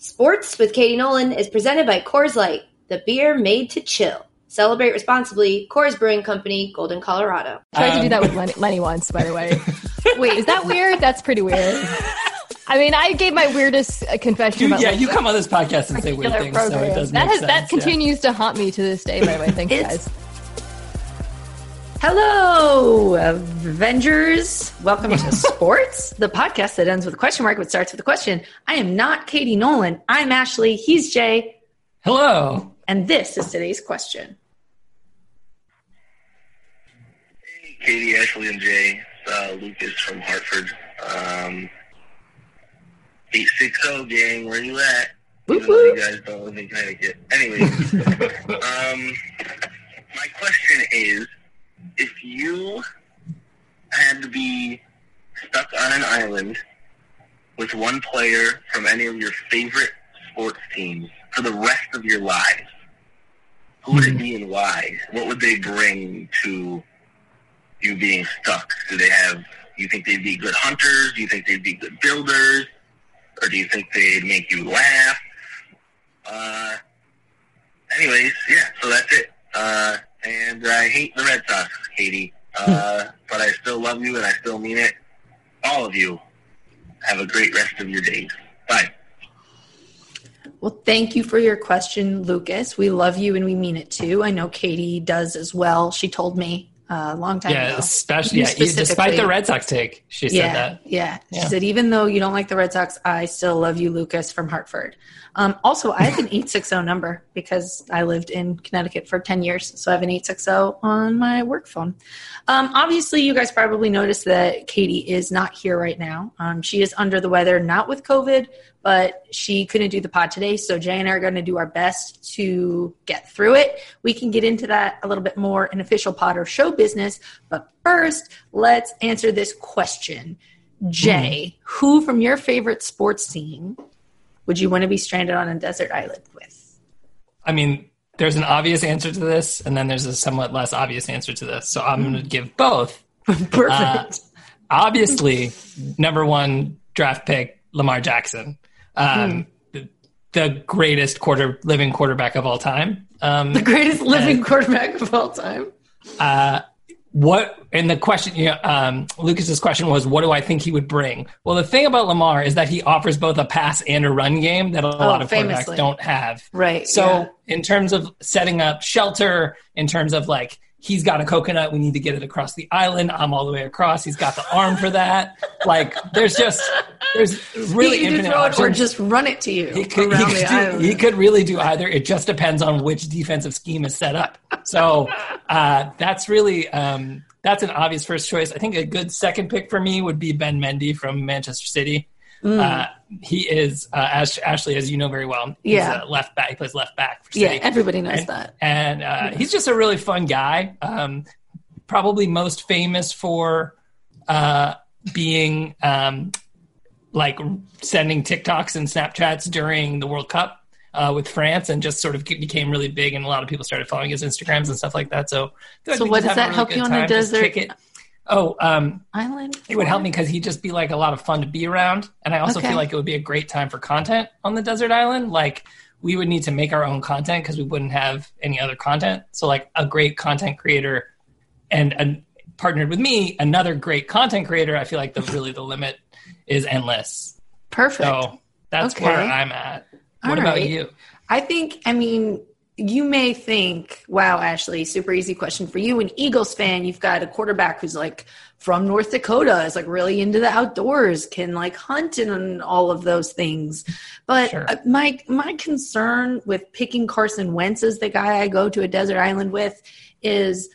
Sports with Katie Nolan is presented by Coors Light, the beer made to chill. Celebrate responsibly. Coors Brewing Company, Golden, Colorado. Tried to do that with Lenny, Lenny once, by the way. Wait, is that weird? That's pretty weird. I mean, I gave my weirdest uh, confession. You, about yeah, like, you come on this podcast and say weird particular things, so it program. does that make has sense. that yeah. continues to haunt me to this day. By the way, thanks It's- guys. Hello, Avengers. Welcome to Sports, the podcast that ends with a question mark but starts with a question. I am not Katie Nolan. I'm Ashley. He's Jay. Hello. And this is today's question. Hey, Katie, Ashley, and Jay. Uh, Lucas from Hartford. Um, 860 gang, where are you at? Whoop, Even though you guys don't live in Connecticut. Anyway, um, my question is, if you had to be stuck on an island with one player from any of your favorite sports teams for the rest of your lives, who would it be and why? What would they bring to you being stuck? Do they have? You think they'd be good hunters? Do you think they'd be good builders? Or do you think they'd make you laugh? Uh, anyways, yeah. So that's it. Uh, and I hate the Red Sox, Katie. Uh, but I still love you, and I still mean it. All of you. Have a great rest of your days. Bye. Well, thank you for your question, Lucas. We love you and we mean it too. I know Katie does as well. She told me uh, a long time ago. Yeah, ago. especially yeah, despite the Red Sox take, she said yeah, that. Yeah. She Yeah. said, even though you don't like the Red Sox, I still love you, Lucas from Hartford. Um, also, I have an 860 number because I lived in Connecticut for 10 years. So I have an 860 on my work phone. Um, obviously, you guys probably noticed that Katie is not here right now. Um, she is under the weather, not with COVID, but she couldn't do the pod today. So Jay and I are going to do our best to get through it. We can get into that a little bit more in official pod or show business. But first, let's answer this question. Jay, who from your favorite sports team would you want to be stranded on a desert island with? I mean, there's an obvious answer to this, and then there's a somewhat less obvious answer to this. So I'm going to give both. Perfect. Uh, obviously, number one draft pick, Lamar Jackson, um, the, the greatest quarter living quarterback of all time. Um, the greatest living quarterback of all time. uh, what and the question you know, um, lucas's question was what do i think he would bring well the thing about lamar is that he offers both a pass and a run game that a lot of quarterbacks Oh, don't have Right. so yeah. in terms of setting up shelter in terms of like he's got a coconut we need to get it across the island i'm all the way across he's got the arm for that like there's just there's really he infinite throw it or just run it to you He could, he, could do- he could really do either. It just depends on which defensive scheme is set up. So uh, that's really um, that's an obvious first choice. I think a good second pick for me would be Ben Mendy from Manchester City. Mm. Uh, he is uh, Ash, Ashley, as you know very well. He's Yeah. a left back. He plays left back for yeah, everybody knows and, that. And uh, he's just a really fun guy. Um, probably most famous for uh, being um, like sending TikToks and Snapchats during the World Cup uh, with France, and just sort of became really big, and a lot of people started following his Instagrams and stuff like that. So, I feel like So what does that a help you on a just desert. Oh, um, Island. it would help me because he'd just be like a lot of fun to be around, and I also Okay. feel like it would be a great time for content on the desert island. Like we would need to make our own content because we wouldn't have any other content. So like a great content creator and, and partnered with me, another great content creator. I feel like the really the limit is endless. Perfect. So that's Okay. where I'm at. What All about right. you? I think, I mean, you may think, wow, Ashley, super easy question for you. An Eagles fan, you've got a quarterback who's like from North Dakota, is like really into the outdoors, can like hunt and all of those things. But Sure. uh, my my concern with picking Carson Wentz as the guy I go to a desert island with is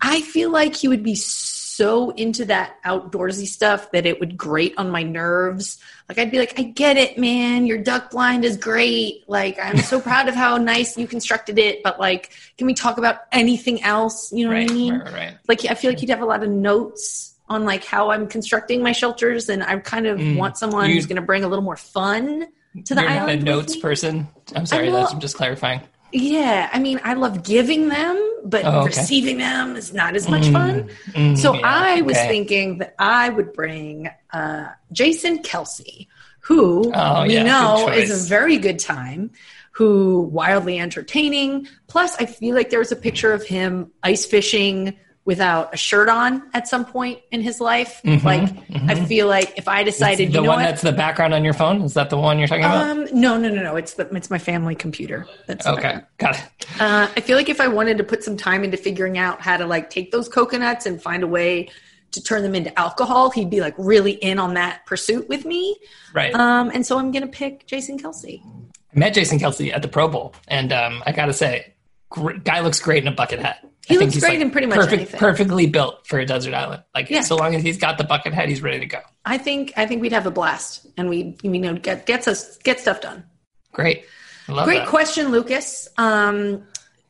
I feel like he would be so into that outdoorsy stuff that it would grate on my nerves. Like I'd be like, I get it, man. Your duck blind is great. Like I'm so proud of how nice you constructed it. But like, can we talk about anything else? You know Right, what I mean? right, right. Like I feel like you'd have a lot of notes on like how I'm constructing my shelters, and I kind of Mm. want someone You- who's going to bring a little more fun to the You're not a notes person. I'm sorry, I'm that's I'm just clarifying. Yeah, I mean, I love giving them, but Oh, okay. receiving them is not as much fun. Mm, So yeah, I was okay. thinking that I would bring uh, Jason Kelce, who Oh, we yeah, know is a very good time, who wildly entertaining. Plus, I feel like there was a picture of him ice fishing without a shirt on at some point in his life. Mhm, Like, mhm. I feel like if I decided, the you know one what? that's the background on your phone is that the one you're talking about? Um, no, no, no, no. It's the it's my family computer. That's okay, got it. Uh, I feel like if I wanted to put some time into figuring out how to like take those coconuts and find a way to turn them into alcohol, he'd be like really in on that pursuit with me. Right. Um, and so I'm gonna pick Jason Kelce. I met Jason Kelce at the Pro Bowl, and um, I gotta say, gr- guy looks great in a bucket hat. He looks great like, in pretty much perfect, anything. perfectly built for a desert island. Like Yeah. so long as he's got the bucket head, he's ready to go. I think I think we'd have a blast, and we you know get gets us get stuff done. Great, love Great that. question, Lucas. Um,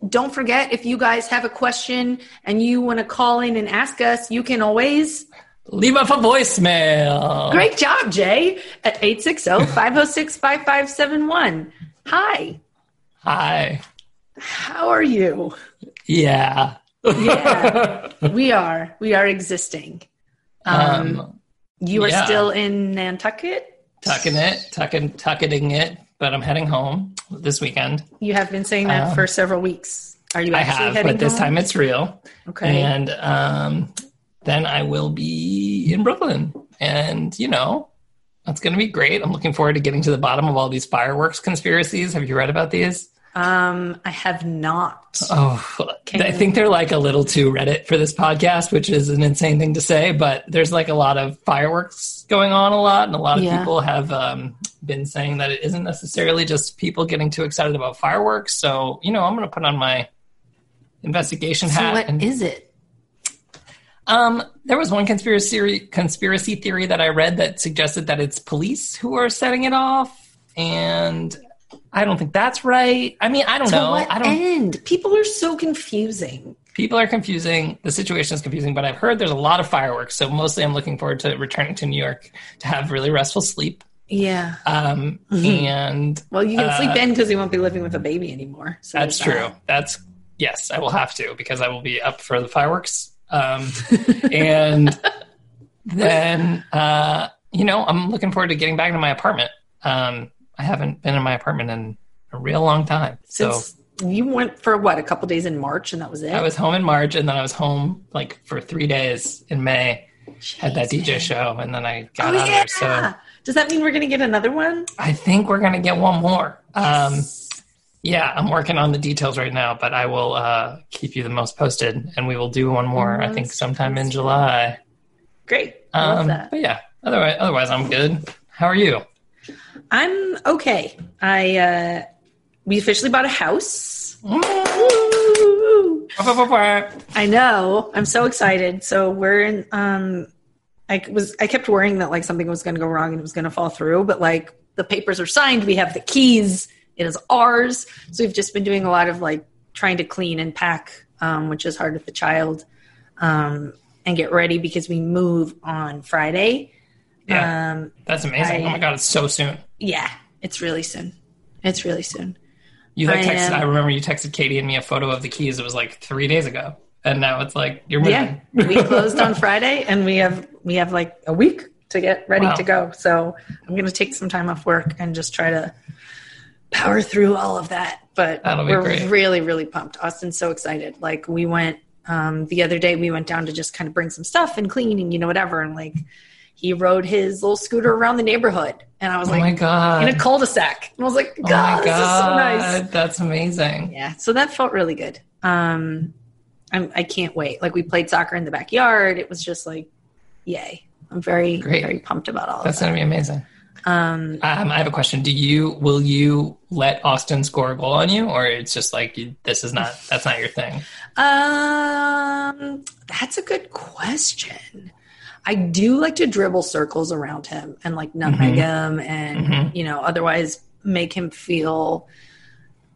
don't forget if you guys have a question and you want to call in and ask us, you can always. Leave up a voicemail. Great job, Jay, at 860-506-5571. Hi, Hi. how are you? Yeah. Yeah, we are. We are existing. Um, um, you are yeah. still in Nantucket. tucking it, tucking, tucking it, but I'm heading home this weekend. You have been saying that Um, for several weeks. Are you I actually have, heading but this home? time it's real. okay. And um, then I will be in Brooklyn. And, you know, that's going to be great. I'm looking forward to getting to the bottom of all these fireworks conspiracies. Have you read about these? Um, I have not. Oh, Can I think they're like a little too Reddit for this podcast, which is an insane thing to say. But there's like a lot of fireworks going on a lot, and a lot of Yeah. people have um, been saying that it isn't necessarily just people getting too excited about fireworks. So you know, I'm going to put on my investigation So hat. what and, is it? um, there was one conspiracy conspiracy theory that I read that suggested that it's police who are setting it off, and I don't think that's right. I mean, I don't To know. what I don't. end? People are so confusing. people are confusing. The situation is confusing, but I've heard there's a lot of fireworks. So mostly I'm looking forward to returning to New York to have really restful sleep. Yeah. Um, Mhm. And Well, you can Uh, sleep in because you won't be living with a baby anymore. So that's true. That's, yes, I will have to because I will be up for the fireworks. Um, and then, uh, you know, I'm looking forward to getting back to my apartment. Um, I haven't been in my apartment in a real long time. So you went for what a couple days in March, and that was it. I was home in March and then I was home like for three days in May. Had that DJ show and then I got oh out yeah. of there. So Does that mean we're going to get another one? I think we're gonna get one more. Um, yeah, I'm working on the details right now, but I will uh, keep you the most posted, and we will do one more. I think Most sometime in. July. Great. Um, but yeah, otherwise, otherwise I'm good. How are you? I'm okay. I uh, we officially bought a house. I know. I'm so excited. So we're in. Um, I was. I kept worrying that like something was going to go wrong and it was going to fall through. But like the papers are signed. We have the keys. It is ours. So we've just been doing a lot of like trying to clean and pack, um, which is hard with the child, um, and get ready because we move on Friday. Yeah, Um, that's amazing. I- oh my god, it's so soon. yeah, it's really soon. It's really soon. You like I texted. am- I remember you texted Katie and me a photo of the keys. It was like three days ago, and now it's like you're moving. Yeah, we closed on Friday, and we have we have like a week to get ready Wow. to go. So I'm going to take some time off work and just try to power through all of that. But we're great. really really pumped. Austin's so excited. Like we went um, the other day, we went down to just kind of bring some stuff and clean and you know whatever, and like he rode his little scooter around the neighborhood, and I was oh like my god. in a cul-de-sac, and I was like, oh God, this is so nice. god, that's amazing. Yeah, so that felt really good. Um, I'm, I can't wait. Like we played soccer in the backyard. It was just like, yay! I'm very Great. very pumped about all That's of that. That's gonna be amazing. Um, Um, I have a question. Do you will you let Austin score a goal on you, or it's just like you, this is not that's not your thing? um, that's a good question. I do like to dribble circles around him and like nutmeg Mhm. him, and Mhm. you know, otherwise make him feel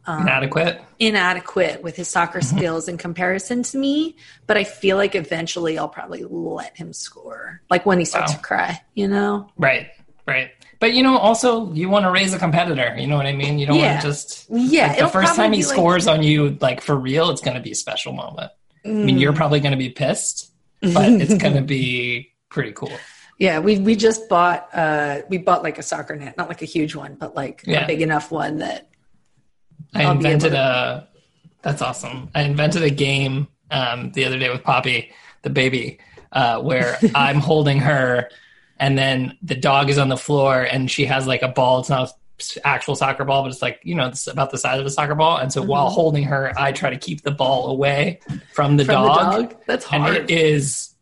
um, Inadequate. inadequate with his soccer Mm-hmm. skills in comparison to me. But I feel like eventually I'll probably let him score, like when he starts Wow. to cry. You know? Right, right. But you know, also you want to raise a competitor. You know what I mean? You don't Yeah. want to just Yeah. like, the first time he like- scores on you, like for real, it's going to be a special moment. I mean, Mm. you're probably going to be pissed, but it's going to be pretty cool. Yeah, we we just bought uh we bought like a soccer net, not like a huge one, but like Yeah. a big enough one that I I'll invented able a. That's awesome. I invented a game um, the other day with Poppy, the baby, uh, where I'm holding her, and then the dog is on the floor, and she has like a ball. It's not an actual soccer ball, but it's like you know, it's about the size of a soccer ball. And so while holding her, I try to keep the ball away from the, from dog, the dog. That's and hard. it is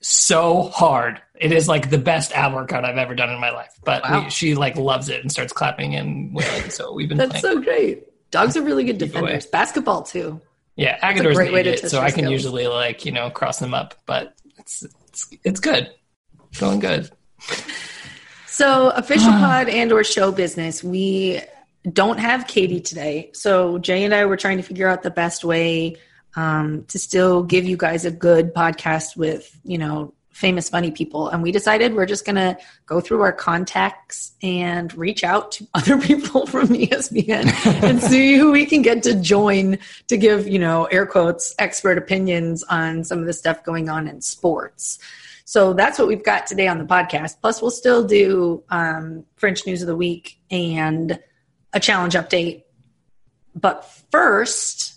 so hard. It is like the best ab workout I've ever done in my life. But Wow. we, she like loves it and starts clapping and wailing. So we've been That's playing. so great. Dogs are really good defenders. Basketball too. Yeah, a Agador's great way to idiot, test so I can skills. usually like you know cross them up, but it's it's it's good, going good. So official pod and or show business. We don't have Katie today. So Jay and I were trying to figure out the best way um, to still give you guys a good podcast with, you know, famous funny people. And we decided we're just gonna go through our contacts and reach out to other people from ESPN and see who we can get to join to give, you know, air quotes, expert opinions on some of the stuff going on in sports. So that's what we've got today on the podcast. Plus, we'll still do um, French News of the Week and a challenge update. But first,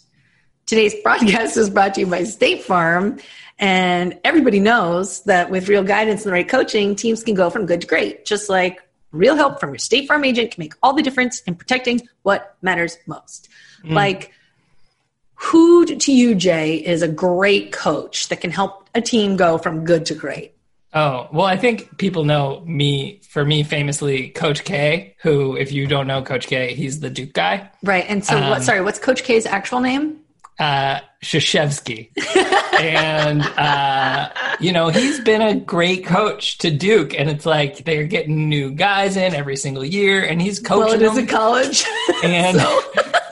today's broadcast is brought to you by State Farm. And everybody knows that with real guidance and the right coaching, teams can go from good to great. Just like real help from your State Farm agent can make all the difference in protecting what matters most. Like, who to you, Jay, is a great coach that can help a team go from good to great? Oh well, I think people know me for me famously, Coach K. Who, if you don't know Coach K, he's the Duke guy, Right. And so, what? Um, Sorry, what's Coach K's actual name? Uh, Krzyzewski, and uh, you know he's been a great coach to Duke, and it's like they're getting new guys in every single year, and he's coaching Well, it is them. a college. and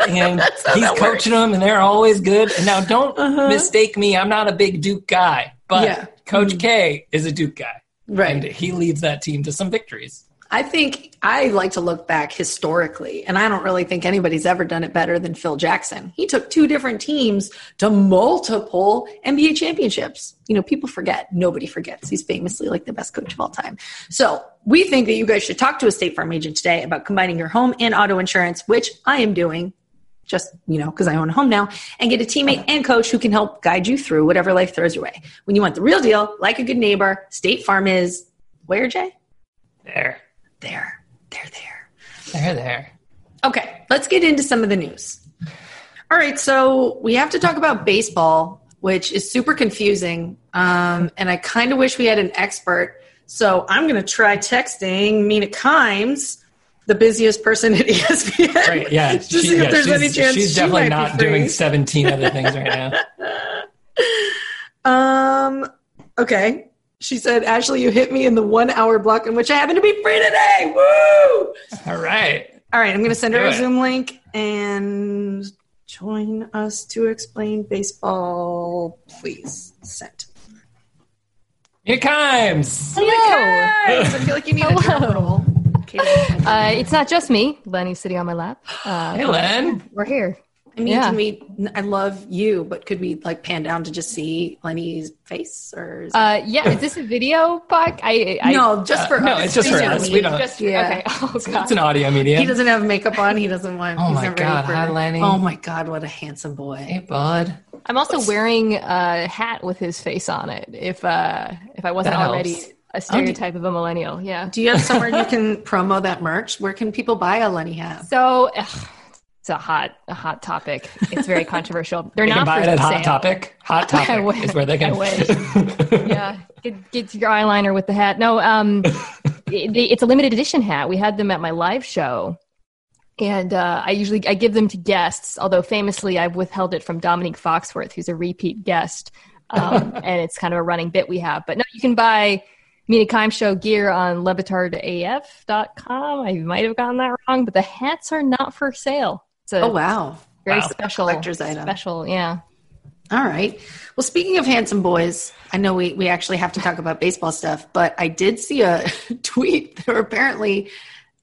and he's coaching them, and they're always good. And now, don't Uh-huh. mistake me; I'm not a big Duke guy, but Yeah. Coach K is a Duke guy, and right. he leads that team to some victories. I think I like to look back historically, and I don't really think anybody's ever done it better than Phil Jackson. He took two different teams to multiple NBA championships. You know, people forget. Nobody forgets. He's famously like the best coach of all time. So we think that you guys should talk to a State Farm agent today about combining your home and auto insurance, which I am doing just you know because i own a home now and get a teammate and coach who can help guide you through whatever life throws your way when you want the real deal like a good neighbor state farm is where jay There, there they're there there, there. okay let's get into some of the news all right so we have to talk about baseball which is super confusing um, and i kind of wish we had an expert so i'm going to try texting mina kimes the busiest person at espn Right? Yeah, Just see she- if yeah, there's she's, any chance she's she definitely not doing 17 other things right now. Um. Okay. She said, "Ashley, you hit me in the one-hour block in which I happen to be free today." Woo! All right. All right, I'm going to send her a. Zoom link and join us to explain baseball. Please send. Here comes. Hello. Guys, I feel like you need a drum Hello. roll. Okay, Uh, it's not just me. Lenny's sitting on my lap. Uh, Hey, Len. We're here. I mean, Yeah. can we? I love you, but could we like pan down to just see Lenny's face, or is Uh, yeah, is this a video podcast? I, I no, just for Uh, no, it's just for Easier us. to We don't- Just, Yeah. Okay. Oh, It's an audio medium. He doesn't have makeup on. He doesn't want. Oh he's my not ready God. for- Hi, Lenny. Oh my God! What a handsome boy. Hey, bud. I'm also wearing a hat with his face on it. If uh, if I wasn't That already helps. a stereotype of a millennial, yeah. Do you have somewhere you can promo that merch? Where can people buy a Lenny hat? So ugh, it's a hot a hot topic. It's very controversial. They're You can not buy for it at sale. Hot Topic. Hot Topic wish. is where they can. I wish. yeah, get, get your eyeliner with the hat. No, um, it, it's a limited edition hat. We had them at my live show, and uh, I usually I give them to guests. Although famously, I've withheld it from Dominique Foxworth, who's a repeat guest, um, and it's kind of a running bit we have. But no, you can buy Mina Kimes Show gear on levitardaf.com. I might have gotten that wrong, but the hats are not for sale. It's a Oh wow! very Wow. special Collector's item. Special, yeah. All right. Well, speaking of handsome boys, I know we we actually have to talk about baseball stuff, but I did see a tweet where apparently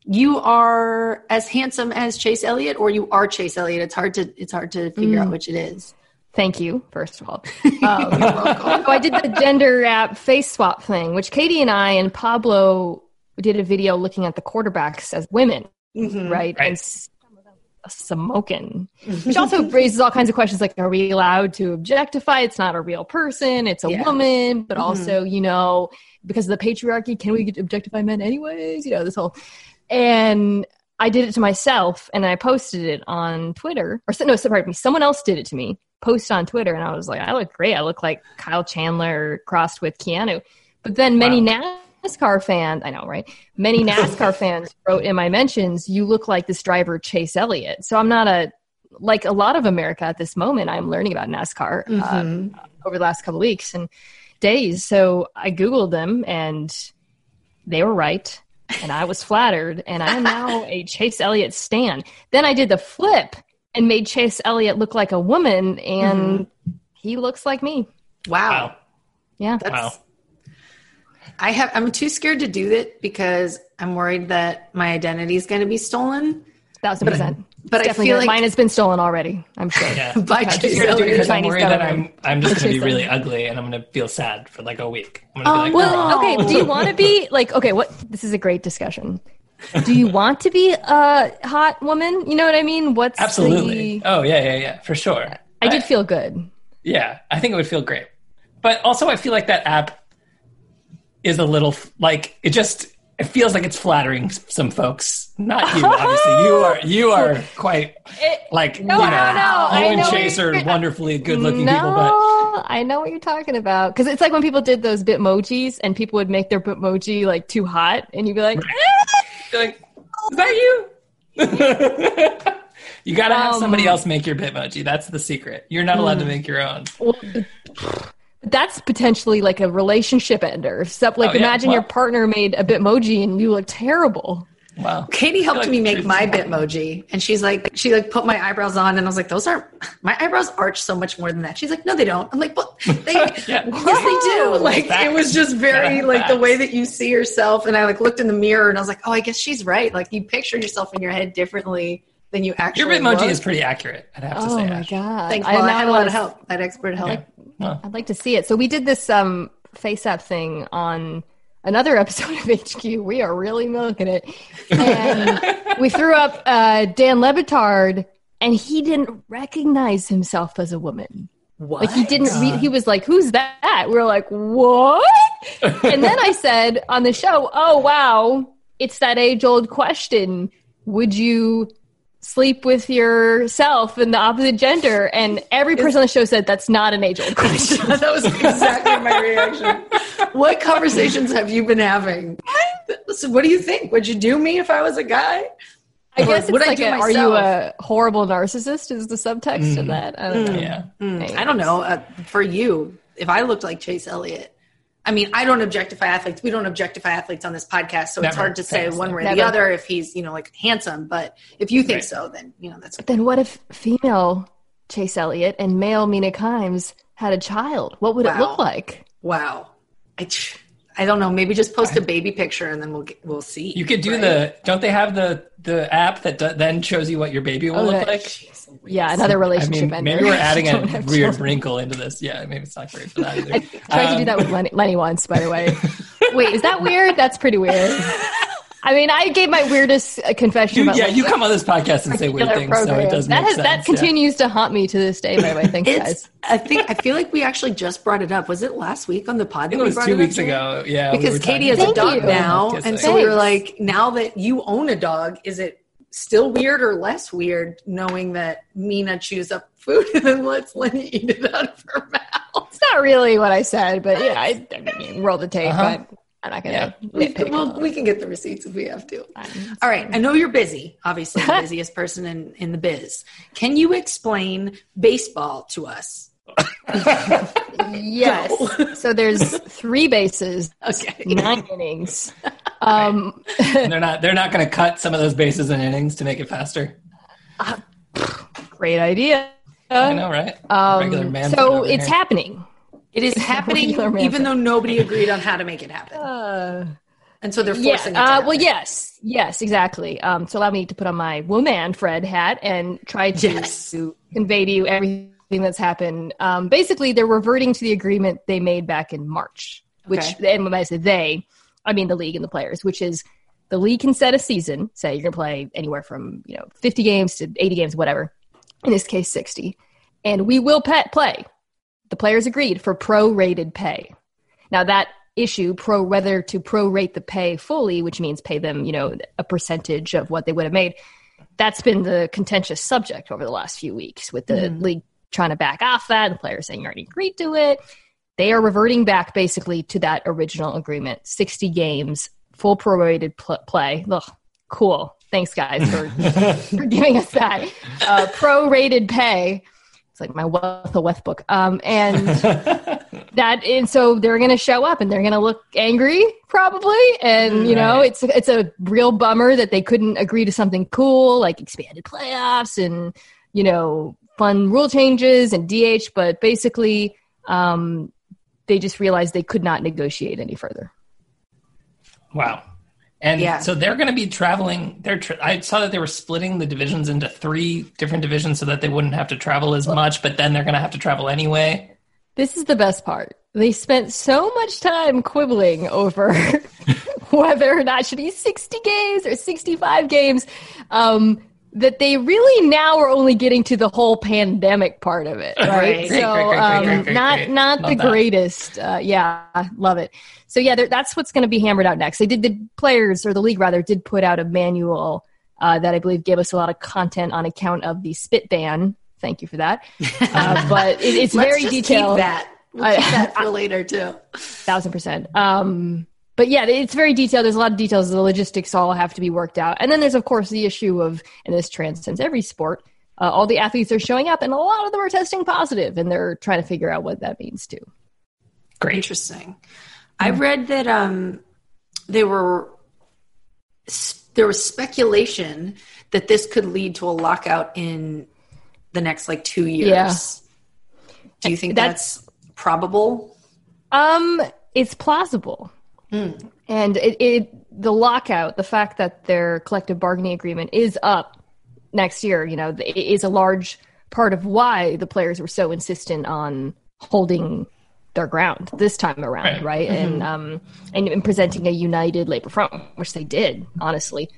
you are as handsome as Chase Elliott, or you are Chase Elliott. It's hard to it's hard to figure out which it is. Thank you, first of all. Um, so I did the gender app face swap thing, which Katie and I and Pablo did a video looking at the quarterbacks as women, Mhm. right? Right. And some of them are smoking, which also raises all kinds of questions like, are we allowed to objectify? It's not a real person, it's a Yeah. woman, but Mhm. also, you know, because of the patriarchy, can we objectify men anyways? You know, this whole. And I did it to myself and I posted it on Twitter. Or, no, pardon me, someone else did it to me, posted on Twitter, and I was like, I look great. I look like Kyle Chandler crossed with Keanu. But then many NASCAR fans, I know, right? Many NASCAR fans wrote in my mentions, you look like this driver, Chase Elliott. So I'm not a, like a lot of America at this moment, I'm learning about NASCAR uh, Mhm. over the last couple weeks and days. So I Googled them and they were right. And I was flattered. And I'm now a Chase Elliott stan. Then I did the flip and made Chase Elliott look like a woman. And he looks like me. Wow. Wow. Yeah. That's, Wow. I have. I'm too scared to do it because I'm worried that my identity is going to be stolen. Thousand percent. But I feel like mine has been stolen already. I'm sure. Yeah. by just Chase scared to do it Because I'm Chinese worried that I'm. I'm just gonna be really ugly and I'm gonna feel sad for like a week. I'm gonna be oh, like, Well, oh. okay. Do you want to be like okay? What this is a great discussion. Do you want to be a hot woman? You know what I mean? What's absolutely. the- Oh yeah, yeah, yeah, for sure. I did feel good. Yeah, I think it would feel great. But also, I feel like that app is a little like it just it feels like it's flattering some folks. Not you, obviously. You are you are quite like No, you know, no, no. you I and know Chase are wonderfully good-looking no, people, but I know what you're talking about because it's like when people did those Bitmojis and people would make their Bitmoji like too hot, and you'd be like, you're like, is that you? you got to have Um, somebody else make your Bitmoji. That's the secret. You're not allowed to make your own. well, that's potentially like a relationship ender. So, like, Oh, yeah. imagine your partner made a Bitmoji and you look terrible. Wow. Katie helped like me make my is- Bitmoji, and she's like, she like put my eyebrows on, and I was like, those aren't my eyebrows arch so much more than that. She's like, no, they don't. I'm like, well, they, Yeah. yes, they do. Like Facts. it was just very Yeah, like the way that you see yourself, and I like looked in the mirror, and I was like, oh, I guess she's right. Like you picture yourself in your head differently than you actually. Your Bitmoji look. is pretty accurate, I'd have to Oh say. my Ash. god! Thanks, I Paul. I, had a lot of help. That expert help. Yeah. Well, I'd like to see it. So we did this um face up thing on another episode of HQ. We are really milking it. And we threw up uh, Dan Le Batard and he didn't recognize himself as a woman. What? Like he didn't re- he was like, Who's that? We're like, What? and then I said on the show, Oh wow, it's that age old question. Would you sleep with yourself and the opposite gender? And every person on the show said that's not an age old question. that was exactly my reaction. What conversations have you been having? So what do you think? Would you do me if I was a guy? I Or guess it's would I like, do a, are you a horrible narcissist? Is the subtext of that? I don't know. yeah. Mm, I don't know. Uh, for you, if I looked like Chase Elliott, I mean, I don't objectify athletes. We don't objectify athletes on this podcast, so it's hard to say one way or Never. the other if he's, you know, like handsome. But if you think Right. so, then you know that's Then what if female Chase Elliott and male Mina Kimes had a child? What would it look like? wow. I, I don't know. Maybe just post a baby picture and then we'll get, we'll see. You could do right? the. Don't they have the the app that do, then shows you what your baby will Oh, look that- like? Jeez Louise. Yeah, another relationship. I relationship mean, ender. maybe we're adding a weird children. wrinkle into this. Yeah, maybe it's not great for that either. I tried to do Um, that with Lenny, Lenny once, by the way. Wait, is that weird? That's pretty weird. I mean, I gave my weirdest uh, confession You, about yeah, like, you come on this podcast and say weird particular things, so it does that make has, sense. That yeah. continues to haunt me to this day. By the way, thanks It's. guys. I think. I feel like we actually just brought it up. Was it last week on the pod? That it we was brought two up, weeks ago. Yeah, because were Katie has a dog you. now, and so we were like, now that you own a dog, is it still weird or less weird knowing that Mina chews up food and then lets Lenny eat it out of her mouth? It's not really what I said, but yeah, I, I mean, roll the tape. Uh-huh. But I'm not gonna We, well, we can get the receipts if we have to. it. All right, I know you're busy. Obviously, the busiest person in in the biz. Can you explain baseball to us? Yes. so there's three bases, Okay. nine innings. Um, And they're not. They're not going to cut some of those bases and innings to make it faster. great idea. I know, right? Regular Um, man. so it's happening. It is happening, even though nobody agreed on how to make it happen, Uh, and so they're yeah. forcing it. To Uh, well, yes, yes, exactly. Um, so allow me to put on my woman Fred hat and try to Yes. convey to you everything that's happened. Um, basically, they're reverting to the agreement they made back in March, which, Okay. and when I say they, I mean the league and the players, which is the league can set a season. Say you're going to play anywhere from you know 50 games to 80 games, whatever. In this case, 60, and we will pet play. The players agreed for pro-rated pay. Now that issue, pro whether to prorate the pay fully, which means pay them, you know, a percentage of what they would have made. That's been the contentious subject over the last few weeks, with the league trying to back off that, the players saying you already agreed to it. They are reverting back basically to that original agreement: sixty games, full prorated pl- play. Ugh, cool. Thanks, guys, for, for giving us that uh, prorated pay. It's like my wealth of wealth book. Um, and that and so they're going to show up and they're going to look angry probably and you know Right. it's it's a real bummer that they couldn't agree to something cool like expanded playoffs and you know fun rule changes and DH but basically um they just realized they could not negotiate any further Wow. And Yeah. so they're going to be traveling. They're. Tra- I saw that they were splitting the divisions into three different divisions so that they wouldn't have to travel as much. But then they're going to have to travel anyway. This is the best part. They spent so much time quibbling over whether or not it should be 60 games or 65 games um, that they really now are only getting to the whole pandemic part of it, right? Right. So um, not not Love the that. greatest. Uh, yeah, I love it. So yeah, that's what's going to be hammered out next. They did the players or the league rather did put out a manual uh, that I believe gave us a lot of content on account of the spit ban. Thank you for that. Uh, but it, it's very detailed that. We'll keep that for later too. thousand percent. Um, but yeah, it's very detailed. There's a lot of details. The logistics all have to be worked out, and then there's of course the issue of, and this transcends every sport. Uh, all the athletes are showing up, and a lot of them are testing positive, and they're trying to figure out what that means too. Great. Interesting. I read that um, there were there was speculation that this could lead to a lockout in the next like two years. Yeah. Do you think That's- that's, probable? Um, it's plausible, and it, it the lockout, the fact that their collective bargaining agreement is up next year, you know, is a large part of why the players were so insistent on holding their ground this time around, Right. right? And um, and, and presenting a united labor front, which they did, honestly.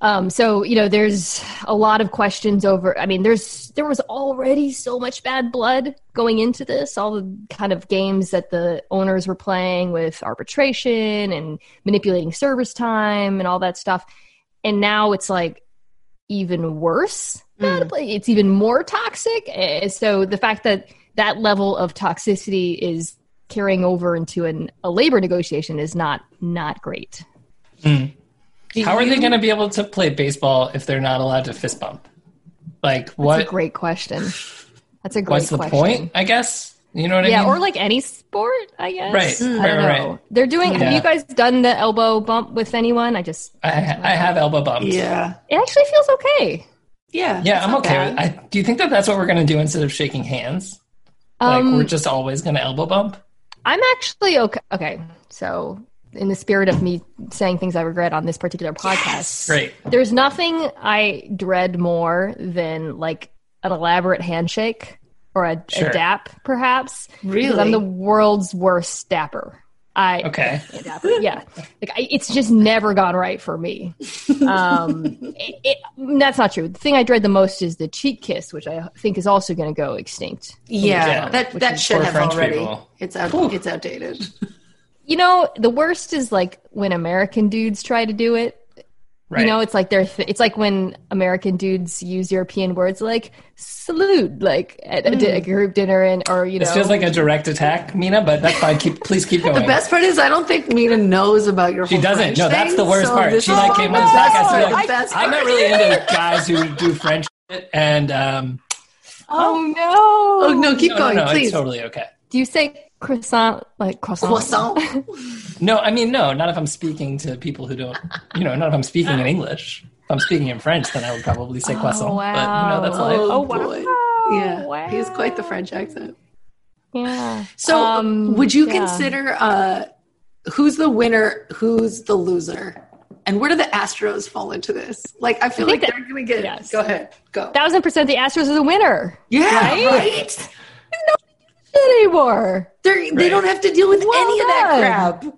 Um, so you know, there's a lot of questions over. I mean, there's there was already so much bad blood going into this. All the kind of games that the owners were playing with arbitration and manipulating service time and all that stuff, and now it's like even worse. Bad play. It's even more toxic. Eh, So the fact that that level of toxicity is carrying over into an, a labor negotiation is not not great. Do How are they going to be able to play baseball if they're not allowed to fist bump? Like what? That's a great question. That's a great question. what's the question. point? I guess you know what I mean. Yeah, or like any sport, I guess. Right, I right, don't right, know. right. They're doing. Have you guys done the elbow bump with anyone? I just. I, I have elbow bumps. Yeah. It actually feels okay. Yeah. yeah, I'm okay. With, I, do you think that that's what we're going to do instead of shaking hands? Like Um, we're just always going to elbow bump? I'm actually okay. Okay, so in the spirit of me saying things I regret on this particular podcast, Great. there's nothing I dread more than like an elaborate handshake or a, Sure. a dap, perhaps. Because Really? I'm the world's worst dapper. I Okay. dapper. Yeah, like I, it's just never gone right for me. Um, it, it, that's not true. The thing I dread the most is the cheek kiss, which I think is also going to go extinct. yeah, Yeah. that Which that is should have French already. people. It's out. It's outdated. You know, the worst is like when American dudes try to do it. Right. You know, it's like they're th- it's like when American dudes use European words like salute, like at a, di- a group dinner, and or you know, this feels like a direct attack, Mina, but that's fine. Keep, please keep going. The best part is I don't think Mina knows about your. She whole doesn't. French No, that's thing, the worst so part. She like came on the best podcast. like, The I'm not really into guys who do French and um, oh no, Oh no, keep no, going, no, no, please. it's totally okay. Do you say croissant like croissant? Croissant. No, I mean, no, not if I'm speaking to people who don't, you know, not if I'm speaking in English. If I'm speaking in French, then I would probably say croissant. Oh, But, you know, that's wow. life. Oh, boy. wow. Yeah, Wow. he has quite the French accent. Yeah. So, Um, would you yeah. consider uh, who's the winner, who's the loser, And where do the Astros fall into this? Like, I feel I like think they're going to get. yes. Go ahead. Go. Thousand percent, the Astros are the winner. yeah, right? right. Anymore. They're, They don't have to deal with Well any of that done. crap.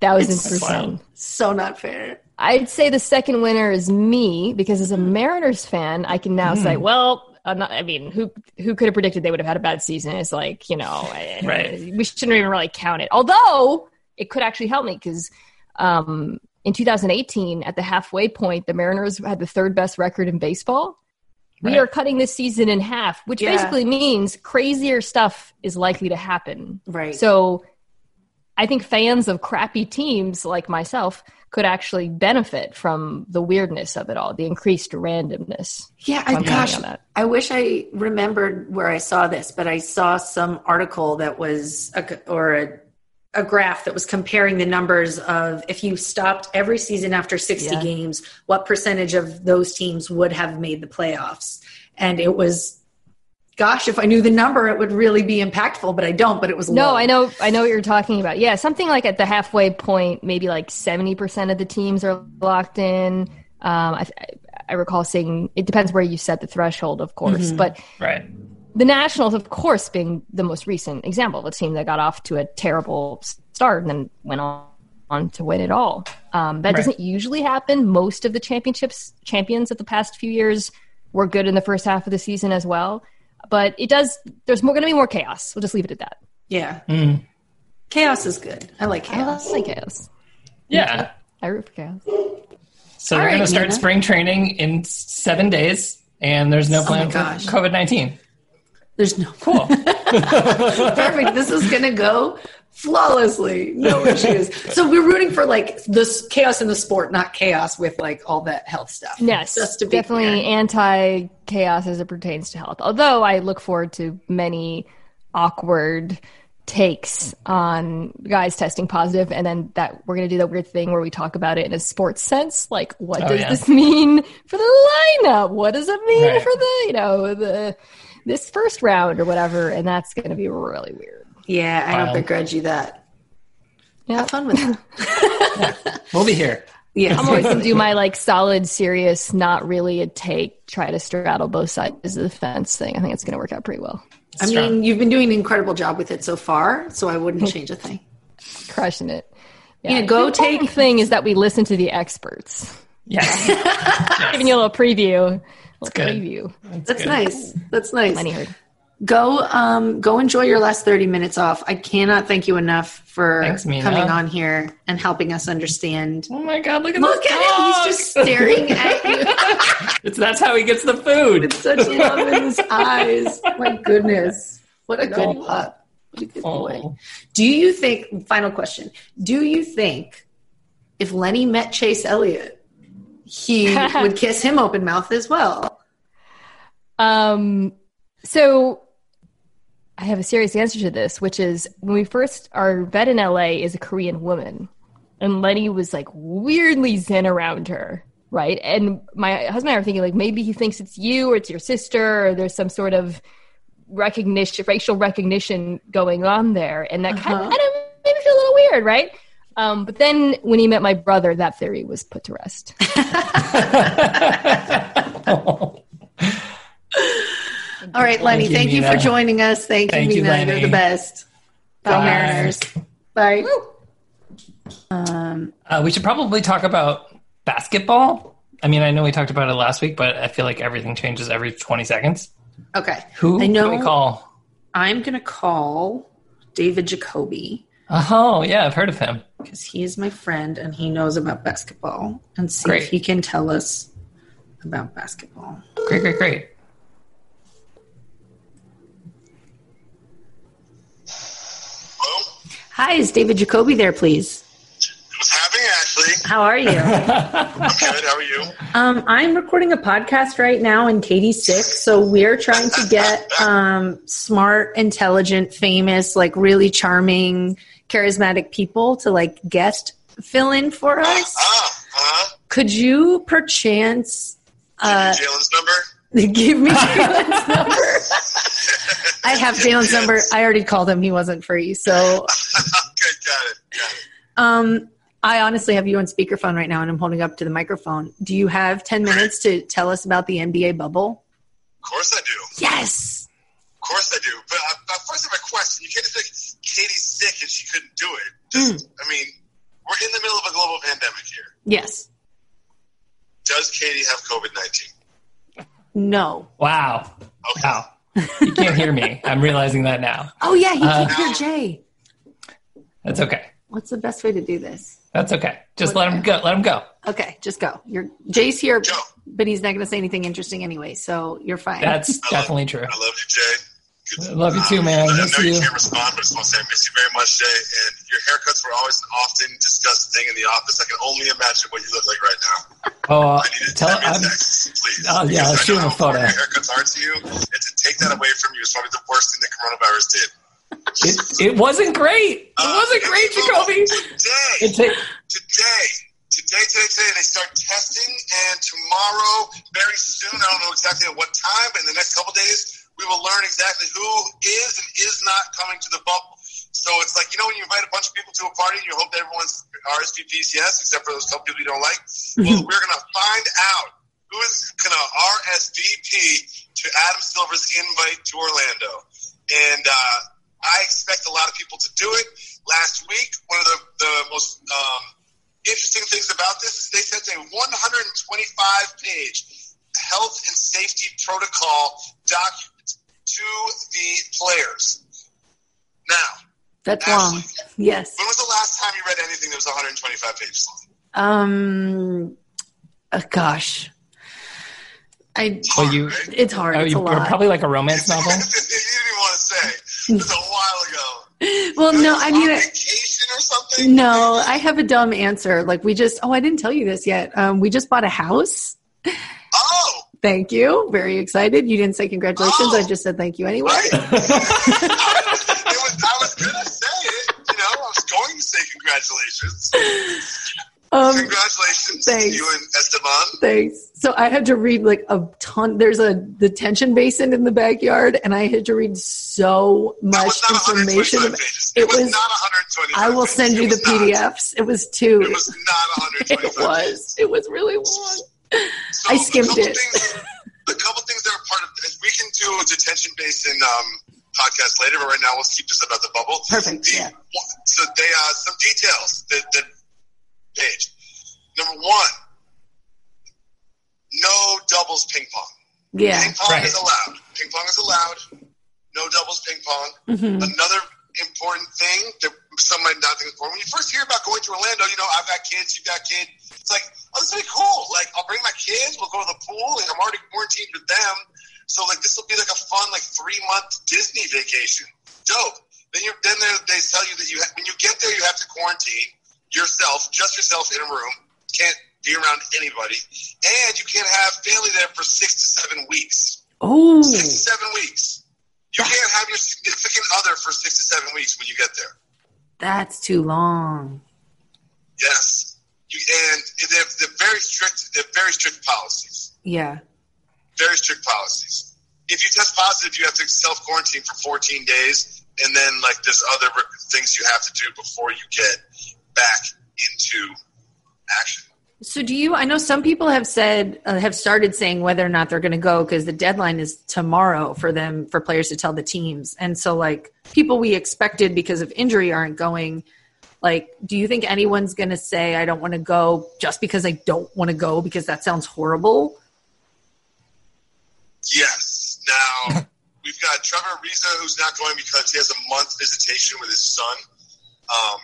Thousand It's percent. So not fair. I'd say the second winner is me because as a Mariners fan, I can now say, well, I'm not, I mean, who who could have predicted they would have had a bad season? It's like, you know, Right. we shouldn't even really count it. Although it could actually help me because um, in 2018, at the halfway point, the Mariners had the third best record in baseball. We are cutting this season in half, which Yeah. basically means crazier stuff is likely to happen. Right. So I think fans of crappy teams like myself could actually benefit from the weirdness of it all, the increased randomness. Yeah, I, gosh, counting on that. I wish I remembered where I saw this, but I saw some article that was a, or a, a graph that was comparing the numbers of if you stopped every season after 60 Yeah. games, what percentage of those teams would have made the playoffs. And it was, gosh, if I knew the number, it would really be impactful, but I don't, but it was No, low. I know, I know what you're talking about. Yeah, something like at the halfway point, maybe like seventy percent of the teams are locked in. Um, I, I recall seeing it depends where you set the threshold, of course, but Right. The Nationals, of course, being the most recent example of a team that got off to a terrible start and then went on, on to win it all. Um, that Right. doesn't usually happen. Most of the championships champions of the past few years were good in the first half of the season as well. But it does. There's more going to be more chaos. We'll just leave it at that. Yeah. Mm. Chaos is good. I like chaos. I like chaos. Yeah. I root for chaos. So All they're right, going to start Mina. spring training in seven days, and there's no Oh plan for. COVID 19. There's no Cool. Perfect. This is going to go flawlessly. No issues. So we're rooting for like this chaos in the sport, not chaos with like all that health stuff. Yes, Just to be definitely anti chaos as it pertains to health. Although I look forward to many awkward takes on guys testing positive, and then that we're going to do that weird thing where we talk about it in a sports sense, like what Oh, does yeah. this mean for the lineup? What does it mean Right. for the you know the this first round or whatever? And that's going to be really weird. Yeah, I don't Wild. begrudge you that. Yeah. Have fun with that. We'll be here. Yeah. I'm always going to do my like solid, serious, not really a take, try to straddle both sides of the fence thing. I think it's going to work out pretty well. I Strong. mean, you've been doing an incredible job with it so far, so I wouldn't change a thing. crushing it. Yeah, go the take- thing is that we listen to the experts. Yes. Giving you a little preview. A little good. preview. That's good. nice. That's nice. Lenny heard. Go um go enjoy your last 30 minutes off. I cannot thank you enough for Thanks, coming on here and helping us understand. Oh my God, look at Look this at him. He's just staring at you. It's, that's how he gets the food. It's such love in his eyes. My goodness. What a good No. pup. What a good boy. Oh. Do you think, final question, do you think if Lenny met Chase Elliott, he would kiss him open mouth as well? Um, so I have a serious answer to this, which is when we first, our vet in LA is a Korean woman, and Lenny was like weirdly zen around her, right? And my husband and I were thinking, like, maybe he thinks it's you or it's your sister, or there's some sort of recognition, racial recognition going on there. And that kind of, Uh-huh. I don't made me feel a little weird, right? Um, but then when he met my brother, that theory was put to rest. All right, Lenny, Thank you, thank you for joining us. Thank, Thank you, you, Mina. You're the best. Go Bye. Mariners. Bye. Um, Uh, we should probably talk about basketball. I mean, I know we talked about it last week, but I feel like everything changes every 20 seconds. okay. Who I know- can we call? I'm going to call David Jacoby Oh, yeah, I've heard of him. because he is my friend and he knows about basketball and see Great. if he can tell us about basketball. Great, great, great. Hello? Hi, is David Jacoby there, please? What's happening, Ashley? How are you? I'm good. How are you? Um, I'm recording a podcast right now, in Katie's sick, so we're trying to get um, smart, intelligent, famous, like really charming, charismatic people to like guest fill in for us. Ah, huh? Could you perchance uh, Jalen's number? give me Jalen's number? I have Jalen's number. I already called him; he wasn't free. So, good, got it. Got it. um, I honestly have you on speakerphone right now, and I'm holding up to the microphone. Do you have 10 minutes to tell us about the NBA bubble? Of course I do. Yes. Of course I do. But uh, uh, first, I have a question. You can't just like Katie's sick and she couldn't do it. Just, I mean, we're in the middle of a global pandemic here. Yes. Does Katie have COVID nineteen? No. Wow. Okay. Wow. You can't hear me. I'm realizing that now. Oh, yeah, he Uh, can't hear Jay. That's okay. What's the best way to do this? That's okay. Just let him go. Let him go. Okay, just go. You're Jay's here, Go. but he's not going to say anything interesting anyway, so you're fine. That's definitely true. I love you, Jay. Love you too, man. I Miss know you you. can't respond, but I just want to say I miss you very much, Jay. And your haircuts were always an often discussed thing in the office. I can only imagine what you look like right now. Oh, I need to tell me I'm, text, please. Oh, yeah, I'll I shoot a photo. Your haircuts are to you, and to take that away from you is probably the worst thing the coronavirus did. it, it wasn't great. It Uh, wasn't great, Jacoby. Today, today, today, today, today, they start testing, and tomorrow, very soon, I don't know exactly at what time, but in the next couple days, we will learn exactly who is and is not coming to the bubble. So it's like, you know, when you invite a bunch of people to a party and you hope that everyone's RSVPs yes, except for those couple people you don't like. Well, we're going to find out who is going to RSVP to Adam Silver's invite to Orlando. And uh, I expect a lot of people to do it. Last week, one of the, the most um, interesting things about this is they sent a 125 page health and safety protocol document to the players. Now, That's long. Yes. when was the last time you read anything that was 125 pages long? Um. uh, gosh, I. well, you, It's hard. oh, it's you a lot. probably like a romance you novel. didn't even want to say. It was a while ago. well, no, I mean, on I- vacation or something. no, I have a dumb answer. Like we just. Oh, I didn't tell you this yet. Um, we just bought a house. Oh, Thank you. Very excited. You didn't say congratulations. Oh. I just said thank you anyway. was, I was gonna say it. You know, I was going to say congratulations. Um, Congratulations thanks. to you and Esteban. Thanks. So I had to read like a ton. There's a detention basin in the backyard, and I had to read so That much was not information. pages. it It, was, was- not 120. I will pages. send you It the was not. PDFs. It was two. It was not 125 It was. It was really long. So I a skimmed couple it. Things, a couple things that are part of we can do a detention basin um, podcast later, but right now let's keep this about the bubble. Perfect, The- yeah. So they uh, some details that, that page. Number one, no doubles ping pong. Yeah. Ping pong Right. is allowed. Ping pong is allowed. No doubles ping pong. Mhm. Another important thing that some might not think is important. When you first hear about going to Orlando, you know, I've got kids, you've got kids. It's like, oh, this will be cool. Like, I'll bring my kids, we'll go to the pool, like, I'm already quarantined with them. So, like, this will be like a fun, like, three month Disney vacation. Dope. Then you're then they, they tell you that you ha- when you get there, you have to quarantine yourself, just yourself in a room. Can't be around anybody, and you can't have family there for six to seven weeks. Oh, Six to seven weeks. You can't have your significant other for six to seven weeks when you get there. that's too long. Yes. You, and they're, they're very strict. They're very strict policies. Yeah. Very strict policies. If you test positive, you have to self quarantine for 14 days, and then like there's other things you have to do before you get back into action. So do you? I know some people have said uh, have started saying whether or not they're going to go because the deadline is tomorrow for them for players to tell the teams, and so like people we expected because of injury aren't going. Like, do you think anyone's going to say I don't want to go just because I don't want to go because that sounds horrible? Yes. Now we've got Trevor Ariza who's not going because he has a month visitation with his son. Um,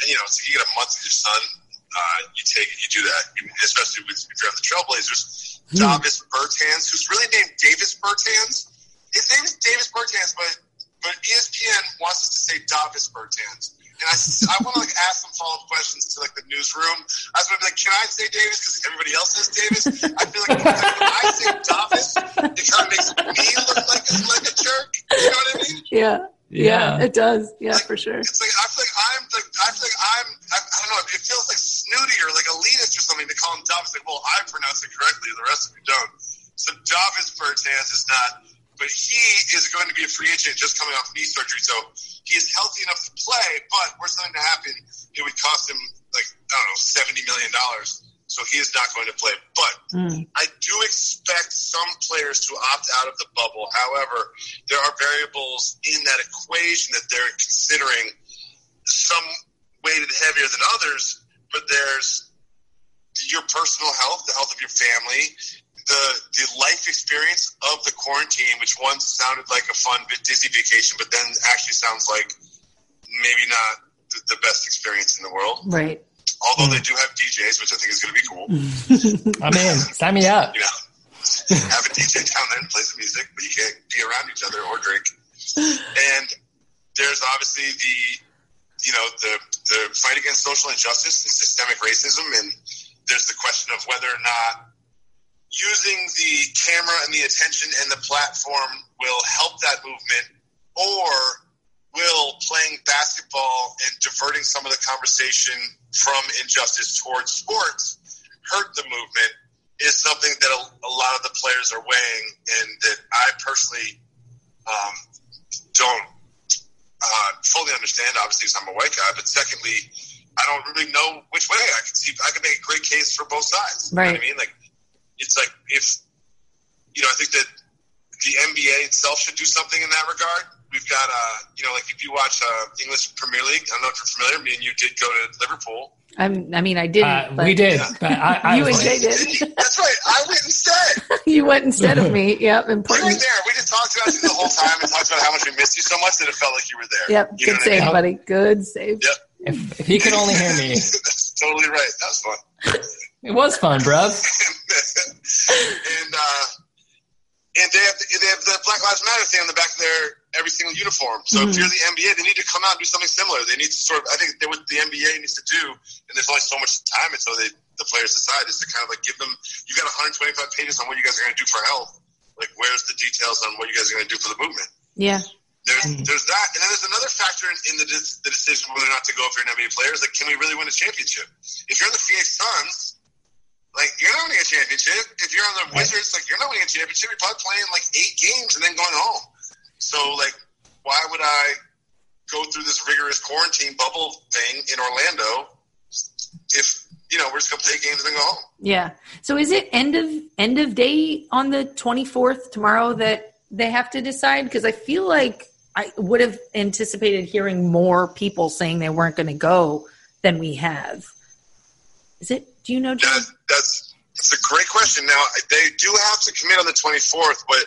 and you know, so you get a month with your son, uh, you take it, you do that, especially with if you're on the Trailblazers. Davis Bertans, who's really named Davis Bertans. His name is Davis Bertans, but but ESPN wants us to say Davis Bertans. And I, s- I want to like ask some follow up questions to like the newsroom. I was going to be like, can I say Davis because everybody else says Davis? I feel like when I say Davis, it kind of makes me look like a, like a jerk. You know what I mean? Yeah. Yeah. it does. Yeah, for sure. It's like I feel like I'm like I feel like I'm I, I don't know. It feels like snooty or like elitist or something to call him Davis. Like, well, I pronounce it correctly, the rest of you don't. So Davis Bertans is not, but he is going to be a free agent just coming off knee surgery. So he is healthy enough to play. But were something to happen, it would cost him like I don't know seventy million dollars, so he is not going to play. But Mm. I do expect some players to opt out of the bubble. However, there are variables in that equation that they're considering. Some weighted heavier than others, but there's your personal health, the health of your family, the the life experience of the quarantine, which once sounded like a fun Disney vacation, but then actually sounds like maybe not the, the best experience in the world. Right. Although they do have DJs, which I think is going to be cool. I'm in. Sign me up. You know, have a DJ down there and play some music, but you can't be around each other or drink. And there's obviously the, you know, the the fight against social injustice and systemic racism, and there's the question of whether or not using the camera and the attention and the platform will help that movement, or will playing basketball and diverting some of the conversation from injustice towards sports hurt the movement is something that a, a lot of the players are weighing, and that I personally um, don't uh, fully understand. Obviously, because I'm a white guy, but secondly, I don't really know which way I could see. I could make a great case for both sides. You know what Right. I mean? Like, it's like if you know, I think that the NBA itself should do something in that regard. We've got, uh, you know, like if you watch uh, English Premier League, I don't know if you're familiar. Me and you did go to Liverpool. I'm, I mean, I didn't. Uh, but we did, but I, I You and like, Jay did. That's right. I went instead. you went instead of me. Yep. Important. You were Important. there. We just talked about you the whole time and talked about how much we missed you so much that it felt like you were there. Yep. You Good know what I save, mean? buddy. Good save. Yep. if, if he could only hear me, That's totally right. That was fun. It was fun, bruv. and uh, and they have the, they have the Black Lives Matter thing on the back of their every single uniform. So if Mhm. you're the NBA, they need to come out and do something similar. They need to sort of. I think what the NBA needs to do, and there's only so much time until they the players decide, is to kind of like give them. You got 125 pages on what you guys are going to do for health. Like, where's the details on what you guys are going to do for the movement? Yeah. There's Mhm. there's that, and then there's another factor in, in the, the decision whether or not to go if you're an NBA player is like, can we really win a championship? If you're the Phoenix Suns, like you're not winning a championship. If you're on the Wizards, like you're not winning a championship. You're probably playing like eight games and then going home. So like, why would I go through this rigorous quarantine bubble thing in Orlando if you know we're just gonna play games and then go home? Yeah. So is it end of end of day on the 24th tomorrow that they have to decide? Because I feel like I would have anticipated hearing more people saying they weren't going to go than we have. Is it? Do you know, John? That, that's it's a great question. Now they do have to commit on the 24th, but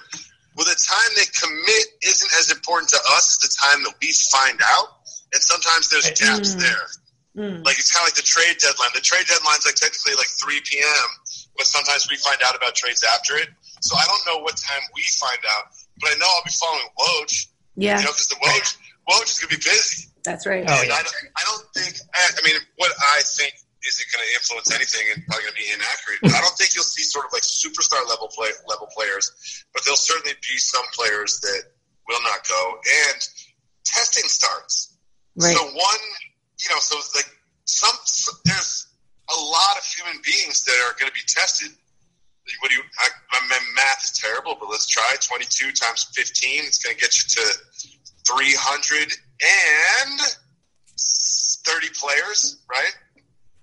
well, the time they commit isn't as important to us as the time that we find out. And sometimes there's gaps Mm. there. Mm. Like it's kind of like the trade deadline. The trade deadline's like technically like 3 p.m., but sometimes we find out about trades after it. So I don't know what time we find out, but I know I'll be following Woj. Yeah, You know, because the Woj Woj is gonna be busy. that's right. Oh, yeah. I, don't, I don't think. I, I mean, what I think isn't going to influence anything and probably going to be inaccurate. I don't think you'll see sort of like superstar level play level players, but there'll certainly be some players that will not go. And testing starts. Right. So one, you know, so like some there's a lot of human beings that are going to be tested. What do you? I, my, my math is terrible, but let's try. Twenty-two times fifteen. It's going to get you to three hundred and thirty players, right?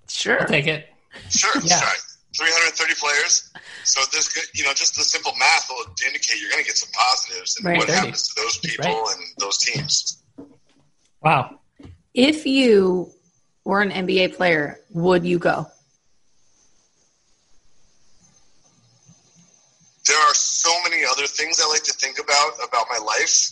Sure. I'll take it. Sure. Yeah. try. 330 players. So this, you know, just the simple math will indicate you're going to get some positives and Right. what 30. happens to those That's people and those teams. Wow. If you were an NBA player, would you go? there are so many other things I like to think about about my life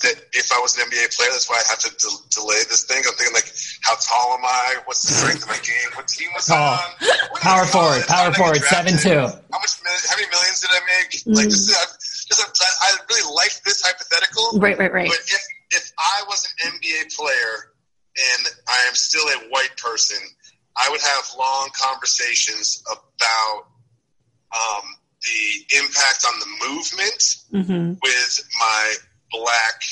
that if I was an NBA player, that's why I have to de- delay this thing. I'm thinking like, how tall am I? What's the strength of my game? What team was I on? When did I Power forward. Power did I get forward. Seven two. How much? How many millions did I make? Like, Mm. just, just I really like this hypothetical. Right, right, right. But if if I was an NBA player and I am still a white person, I would have long conversations about um, the impact on the movement Mm-hmm. with my black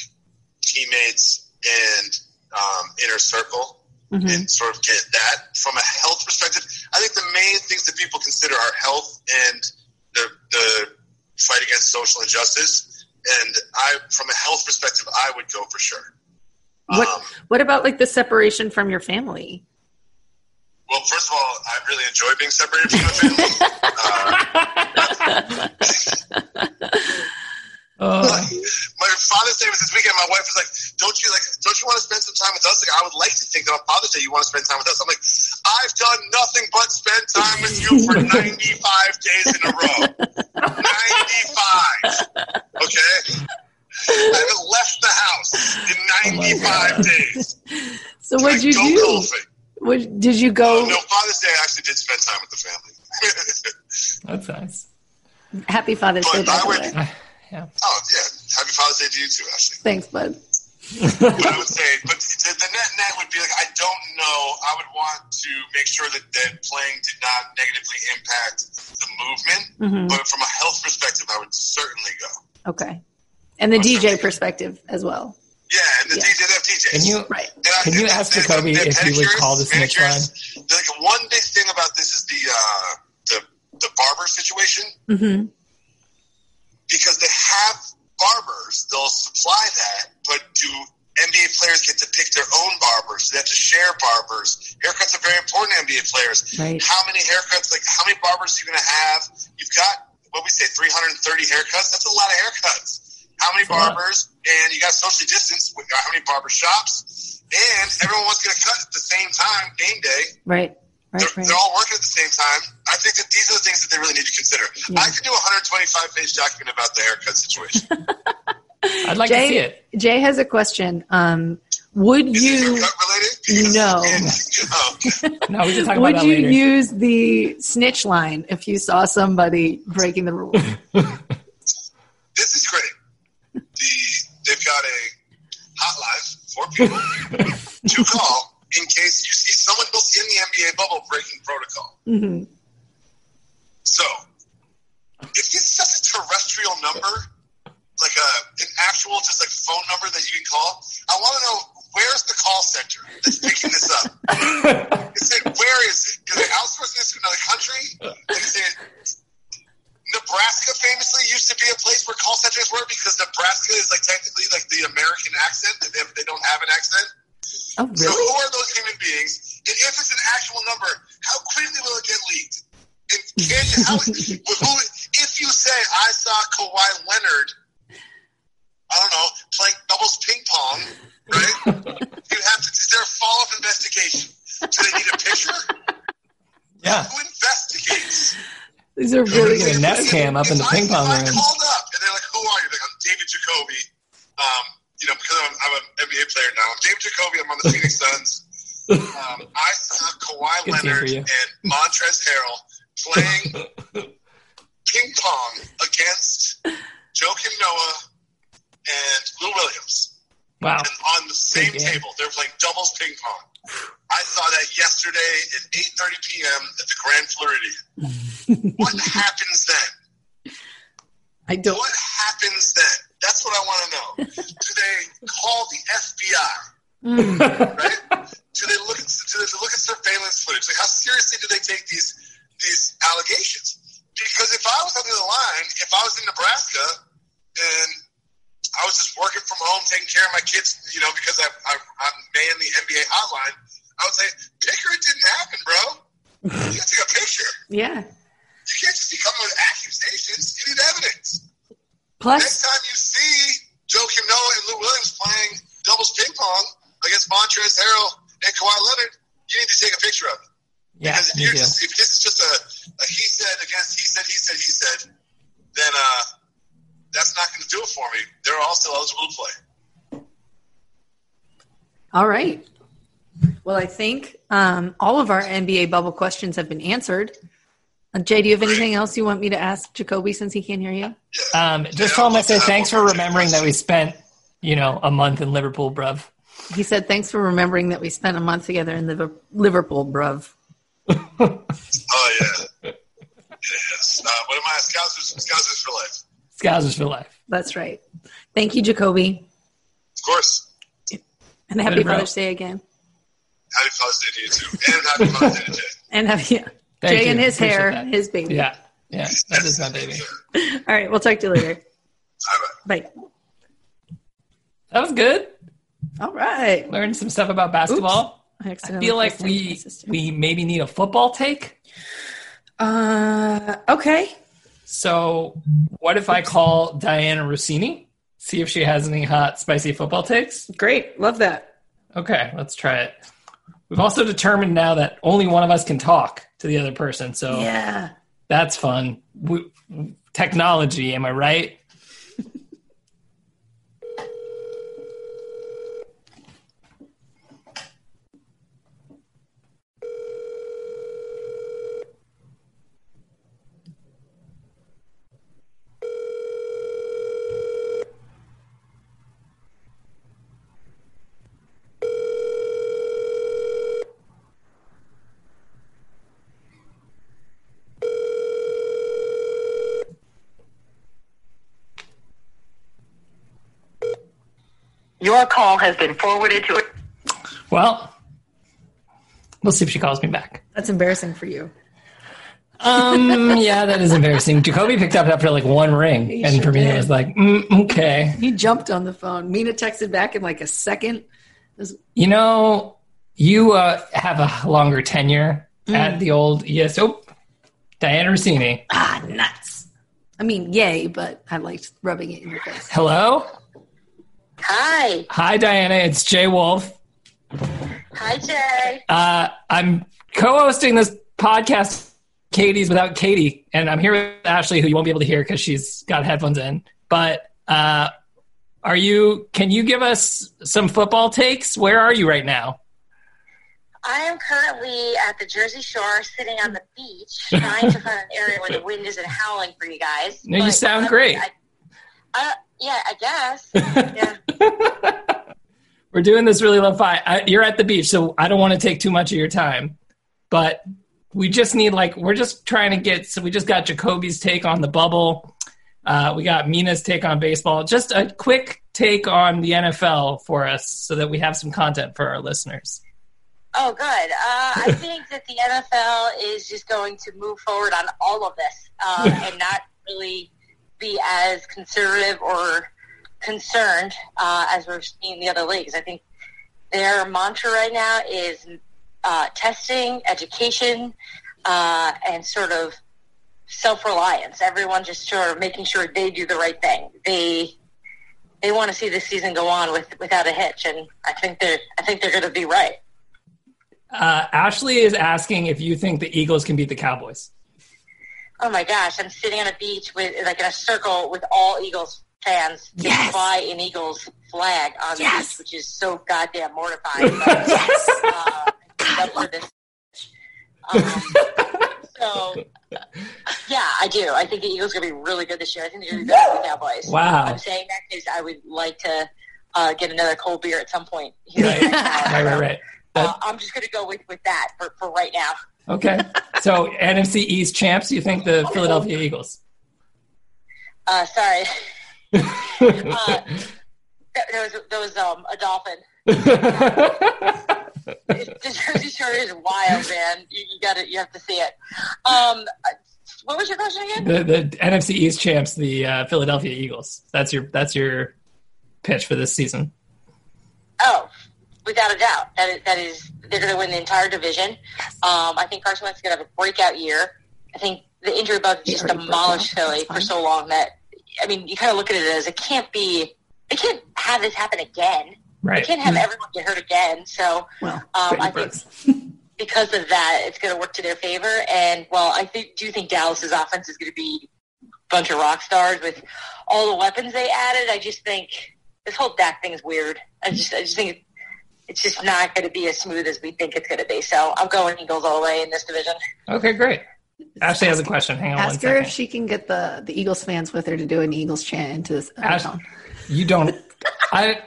teammates and um, inner circle Mm-hmm. and sort of get that from a health perspective. I think the main things that people consider are health and the, the fight against social injustice. And I, from a health perspective, I would go for sure. What Um, What about like the separation from your family? Well, first of all, I really enjoy being separated from my family. Uh, Oh, my Father's Day was this weekend. My wife was like, "Don't you like? Don't you want to spend some time with us?" Like, I would like to think that on Father's Day you want to spend time with us. I'm like, I've done nothing but spend time with you for 95 days in a row. 95. Okay. I haven't left the house in 95 days. So what'd you go do? golfing. What, did you go? Oh, no, Father's Day I actually did spend time with the family. that's nice. Happy Father's Day, But by I the would- way. Yeah. oh yeah, happy Father's Day to you too, Ashley. Thanks, bud. But I would say, but the, the net net would be like, I don't know. I would want to make sure that that playing did not negatively impact the movement. hmm But from a health perspective, I would certainly go. Okay. And the DJ perspective as well. Yeah, and the Yeah. DJ, they have DJs. Can you Right. I- Can you ask they have- Jacoby they have if he would call this next manicures. Like one big thing about this is the uh, the the barber situation hmm because they have barbers, they'll supply that, but do NBA players get to pick their own barbers? They have to share barbers. Haircuts are very important to NBA players. Right. How many haircuts, like how many barbers are you going to have? You've got, what we say, 330 haircuts? That's a lot of haircuts. How many That's a lot. barbers? And you got social distance. We got how many barber shops? And everyone wants to get a cut at the same time, game day. Right. Right. They're, Right. they're all working at the same time. I think that these are the things that they really need to consider. Yeah. I could do a 125 page document about the haircut situation. I'd like to see it. Jay has a question. Um, would Is you haircut related? No. okay. No, we can talk about would that you later. use the snitch line if you saw somebody breaking the rule? This is great. The, they've got a hotline for people to call in case you see someone else in the NBA bubble breaking protocol. hmm So, if it's just a terrestrial number, like a an actual just like phone number that you can call, I want to know where's the call center that's picking this up. Is it where is it? Is it outsourcing this to another country? Is it Nebraska famously used to be a place where call centers were because Nebraska is like technically like the American accent. They, they don't have an accent. Oh, So who are those human beings? And if it's an actual number, how quickly will it get leaked? And can you, how, who, if you say I saw Kawhi Leonard, I don't know, playing doubles ping pong, right? you have to. Is there a follow up investigation? Do they need a picture? yeah. Who investigates? These are really Get a good. nest cam up in the I- ping pong if I room. called up and they're like, "Who are you?" Like, I'm David Jacoby. Um, you know, because I'm, I'm an NBA player now. I'm James Jacoby. I'm on the Phoenix Suns. Um, I saw Kawhi Good Leonard and Montrezl Harrell playing ping pong against Joakim Noah and Lou Williams. Wow. And on the same table, they're playing doubles ping pong. I saw that yesterday at 8:30 p.m. at the Grand Floridian. what happens then? I don't. What happens then? That's what I want to know. Do they call the FBI? Mm, Right? do they look at do they look at surveillance footage? Like how seriously do they take these these allegations? Because if I was on the line, if I was in Nebraska and I was just working from home, taking care of my kids, you know, because I, I, I'm man the NBA hotline, I would say, "Picture it didn't happen, bro. You got to take a picture. yeah. You can't just be coming with accusations. You need evidence." Next time you see Joakim Noah and Lou Williams playing doubles ping pong against Montrezl Harrell and Kawhi Leonard, you need to take a picture of it. Yeah, Because if, you're just, if this is just a, a he said against he said, he said, he said, then uh, that's not going to do it for me. They're all still eligible to play. all right. Well, I think um, all of our NBA bubble questions have been answered. Uh, Jay, do you have anything else you want me to ask Jacoby since he can't hear you? Um, just tell him I say thanks for remembering that we spent, you know, a month in Liverpool, bruv. He said, "Thanks for remembering that we spent a month together in Liver- Liverpool, bruv." Oh, yeah. yes. Uh, what am I? Scousers, Scousers for life. Scousers for life. That's right. Thank you, Jacoby, Of course. and happy Later, bro. Father's Day again. Happy Father's Day to you, too. And happy Father's Day to Jay. And have yeah, Thank Jay you. and his Appreciate hair, that. his baby. Yeah, yeah, that is my baby. All right, we'll talk to you later. Bye-bye. That was good. All right. Learned some stuff about basketball. I accidentally feel like pressed into my we we maybe need a football take. Uh, okay. So, what if I call Dianna Russini? See if she has any hot, spicy football takes. Great. Love that. Okay, let's try it. We've also determined now that only one of us can talk to the other person, so Yeah. that's fun. We, technology, am I right? Your call has been forwarded to. Well, we'll see if she calls me back. That's embarrassing for you. Um, yeah, that is embarrassing. Jacoby picked up after like one ring, He and sure for me, it was like, mm, okay. He jumped on the phone. Mina texted back in like a second. You know, you uh, have a longer tenure at the old ESO. Dianna Russini. Ah, nuts. I mean, yay, but I liked rubbing it in your face. Hello? Hi. Hi, Dianna. It's Jay Wolf. Hi, Jay. Uh, I'm co hosting this podcast, Katie's Without Katie, and I'm here with Ashley, who you won't be able to hear because she's got headphones in. But uh, are you, can you give us some football takes? Where are you right now? I am currently at the Jersey Shore, sitting on the beach, trying to find an area where the wind isn't howling for you guys. No, you sound uh, great. I, I, yeah, I guess. Yeah. We're doing this really low fi. I, you're at the beach, so I don't want to take too much of your time. But we just need like we're just trying to get. So we just got Jacoby's take on the bubble. Uh, we got Mina's take on baseball. Just a quick take on the NFL for us, so that we have some content for our listeners. Oh, good. Uh, I think that the NFL is just going to move forward on all of this uh, and not really be as conservative or concerned uh, as we're seeing in the other leagues. I think their mantra right now is uh, testing, education, uh, and sort of self-reliance. Everyone just sort of making sure they do the right thing. They they want to see the season go on with without a hitch, and I think they're I think they're going to be right. Uh, Ashley is asking if you think the Eagles can beat the Cowboys. Oh my gosh, I'm sitting on a beach with like in a circle with all Eagles fans to Yes. fly an Eagles flag on the beach, which is so goddamn mortifying. But, Yes. uh, up for this. Um, so, yeah, I do. I think the Eagles are going to be really good this year. I think they're going to be better than the Cowboys. Wow. I'm saying that because I would like to uh, get another cold beer at some point. Here Right, right, right, right. Uh, I'm just going to go with, with that for, for right now. Okay. So NFC East champs. You think the Philadelphia Eagles? Uh, sorry. uh, there was there was um, a dolphin. The Jersey Shore is wild, man. You, you got to you have to see it. Um, what was your question again? the the NFC East champs, the uh, Philadelphia Eagles. That's your that's your pitch for this season. Oh, without a doubt, that is, that is they're going to win the entire division. Um, I think Carson Wentz is going to have a breakout year. I think the injury bug just demolished. Philly for so long that I mean, you kind of look at it as it can't be. it can't have this happen again. They Right. can't have everyone get hurt again. So Well, um, Brittany I think because of that, it's going to work to their favor. And well, I think, do think Dallas's offense is going to be a bunch of rock stars with all the weapons they added. I just think this whole Dak thing is weird. I just, I just think it's just not going to be as smooth as we think it's going to be. So I'm going Eagles all the way in this division. Okay, great. Ashley has a question. Hang on Ask one her second. if she can get the, the Eagles fans with her to do an Eagles chant into this. Uh, Ash- phone. You don't. I.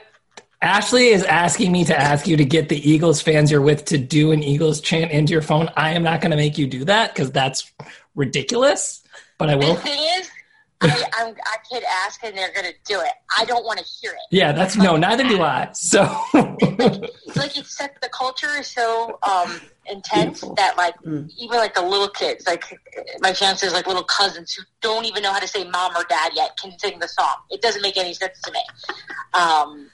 Ashley is asking me to ask you to get the Eagles fans you're with to do an Eagles chant into your phone. I am not going to make you do that because that's ridiculous. But I The will. thing is, I, I'm, I could ask and they're going to do it. I don't want to hear it. Yeah, that's no. Neither do I. So. like it's set the culture is so um intense Beautiful. that like Mm. even like the little kids like my fiance's like little cousins who don't even know how to say mom or dad yet can sing the song it doesn't make any sense to me um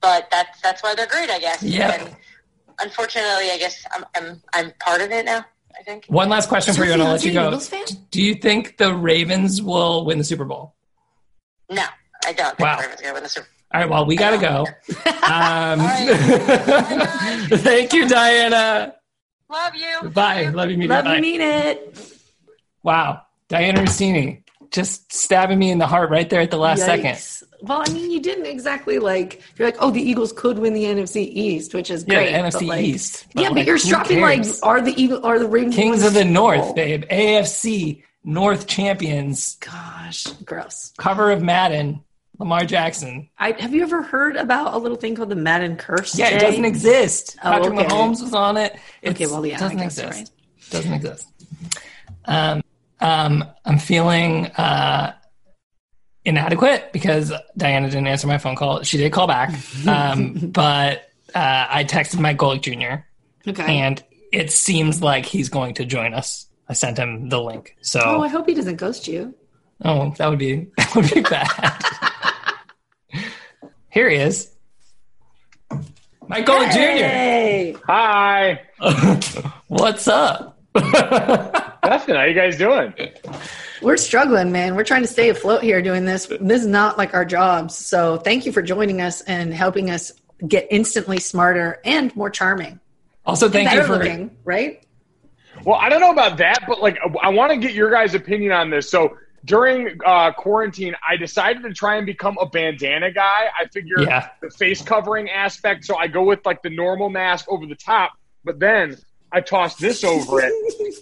but that's that's why they're great i guess Yeah. and unfortunately, I guess I'm, I'm I'm part of it now. I think. One last question for you, and I'll let you go. Do you think the Ravens will win the Super Bowl? No, I don't. think Wow. the Ravens are gonna win the Super. All right, well, we got to go. Um, thank you, Dianna. Love you. Bye. Love you, media. Love Bye. you, mean it. Wow. Dianna Russini just stabbing me in the heart right there at the last second. Well, I mean, you didn't exactly like. You're like, oh, the Eagles could win the NFC East, which is Yeah, great. but, NFC like- East. yeah, but you're dropping like, are the Eagle, are the Ravens Kings of the North, babe. AFC North champions. Gosh, gross. Cover of Madden. Lamar Jackson. I, have you ever heard about a little thing called the Madden curse? Yeah, it doesn't exist. Oh, Patrick okay. Mahomes was on it. It's, Okay, well, yeah, doesn't exist. right. Doesn't exist. Um, um, I'm feeling uh, inadequate because Dianna didn't answer my phone call. She did call back, um, but uh, I texted Mike Golic Jr. Okay. and it seems like he's going to join us. I sent him the link. So, oh, I hope he doesn't ghost you. Oh, that would be that would be bad. Here he is, Mike Golic Hey. Hi. What's up? Dustin, how you guys doing? We're struggling, man. We're trying to stay afloat here doing this. This is not like our jobs. So thank you for joining us and helping us get instantly smarter and more charming. Also, thank you for looking, right? Well, I don't know about that, but like I want to get your guys' opinion on this. So during uh, quarantine, I decided to try and become a bandana guy. I figure Yeah. the face covering aspect, so I go with like the normal mask over the top, but then I toss this over it.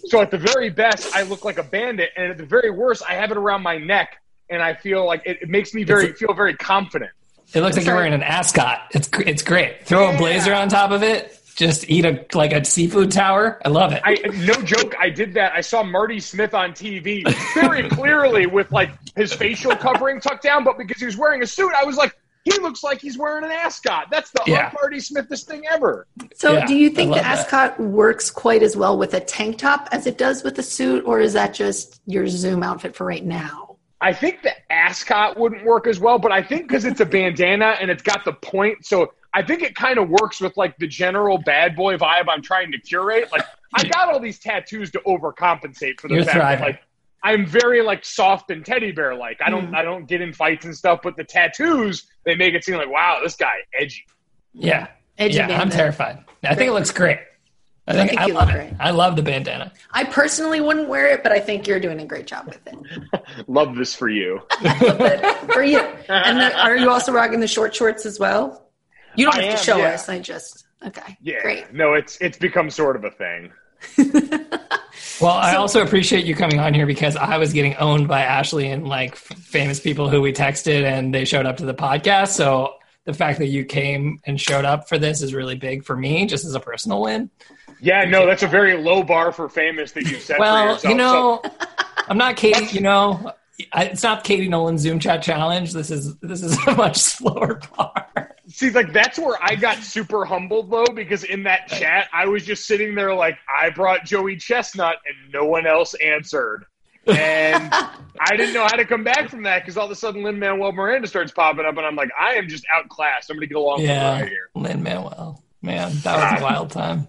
So at the very best, I look like a bandit, and at the very worst, I have it around my neck, and I feel like it, it makes me very feel very confident. It looks like you're wearing an ascot. It's it's great. Throw a blazer on top of it. Just eat a like a seafood tower. I love it. I no joke, I did that. I saw Marty Smith on TV very clearly with like his facial covering tucked down, but because he was wearing a suit, I was like, he looks like he's wearing an ascot. That's the Yeah. un-Marty Smithest thing ever. So, Yeah, do you think the love that. ascot works quite as well with a tank top as it does with a suit, or is that just your Zoom outfit for right now? I think the ascot wouldn't work as well, but I think because it's a bandana and it's got the point, so I think it kind of works with like the general bad boy vibe I'm trying to curate. Like I got all these tattoos to overcompensate for the You're fact that like I'm very like soft and teddy bear like. I don't Mm-hmm. I don't get in fights and stuff, but the tattoos they make it seem like wow, this guy edgy. yeah, Edgy yeah. I'm terrified. I think it looks great. I think think I, you love look it. great. I love the bandana. I personally wouldn't wear it, but I think you're doing a great job with it. Love this for you. for you. And then, are you also rocking the short shorts as well? You don't I have to show yeah. us. I just okay. Yeah. Great. No, it's it's become sort of a thing. Well, I also appreciate you coming on here because I was getting owned by Ashley and like f- famous people who we texted and they showed up to the podcast. So the fact that you came and showed up for this is really big for me, just as a personal win. Yeah, no, that's a very low bar for famous that you've set for Well, yourself. you know, I'm not Katie. You know, I, it's not Katie Nolan's Zoom chat challenge. This is this is a much slower bar. See, like that's where I got super humbled though, because in that chat I was just sitting there like I brought Joey Chestnut and no one else answered, and I didn't know how to come back from that because all of a sudden Lin Manuel Miranda starts popping up, and I'm like, I am just outclassed. I'm going to get along for the Yeah, ride here. Lin Manuel. Man, that was a wild time.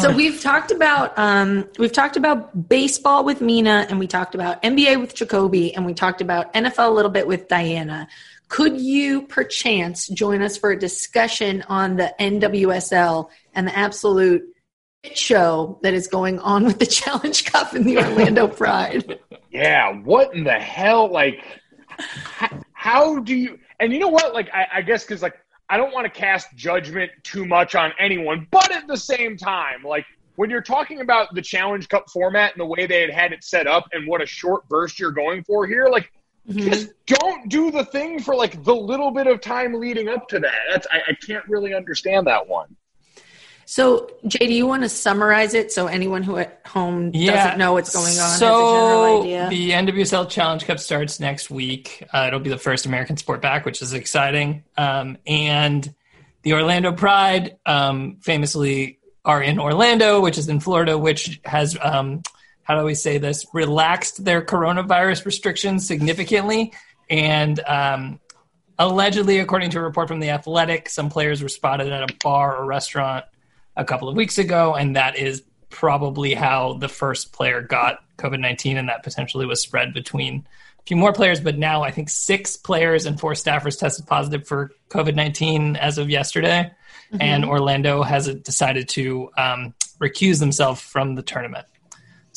So we've talked about um, we've talked about baseball with Mina, and we talked about NBA with Jacoby, and we talked about NFL a little bit with Dianna. Could you perchance join us for a discussion on the NWSL and the absolute shit show that is going on with the Challenge Cup and the Orlando Pride? Yeah, what in the hell? Like, how, how do you? And you know what? Like, I, I guess because like I don't want to cast judgment too much on anyone, but at the same time, like when you're talking about the Challenge Cup format and the way they had had it set up and what a short burst you're going for here, like. Just don't do the thing for like the little bit of time leading up to that. That's I, I can't really understand that one. So, Jay, do you want to summarize it so anyone who at home Yeah. doesn't know what's going on So has a general idea? the NWSL Challenge Cup starts next week. Uh, it'll be the first American sport back, which is exciting. Um, and the Orlando Pride, um, famously, are in Orlando, which is in Florida, which has um, how do we say this? Relaxed their coronavirus restrictions significantly, and um, allegedly, according to a report from The Athletic, some players were spotted at a bar or restaurant a couple of weeks ago, and that is probably how the first player got COVID 19, and that potentially was spread between a few more players. But now I think six players and four staffers tested positive for COVID 19 as of yesterday, mm-hmm. and Orlando has decided to um, recuse themselves from the tournament.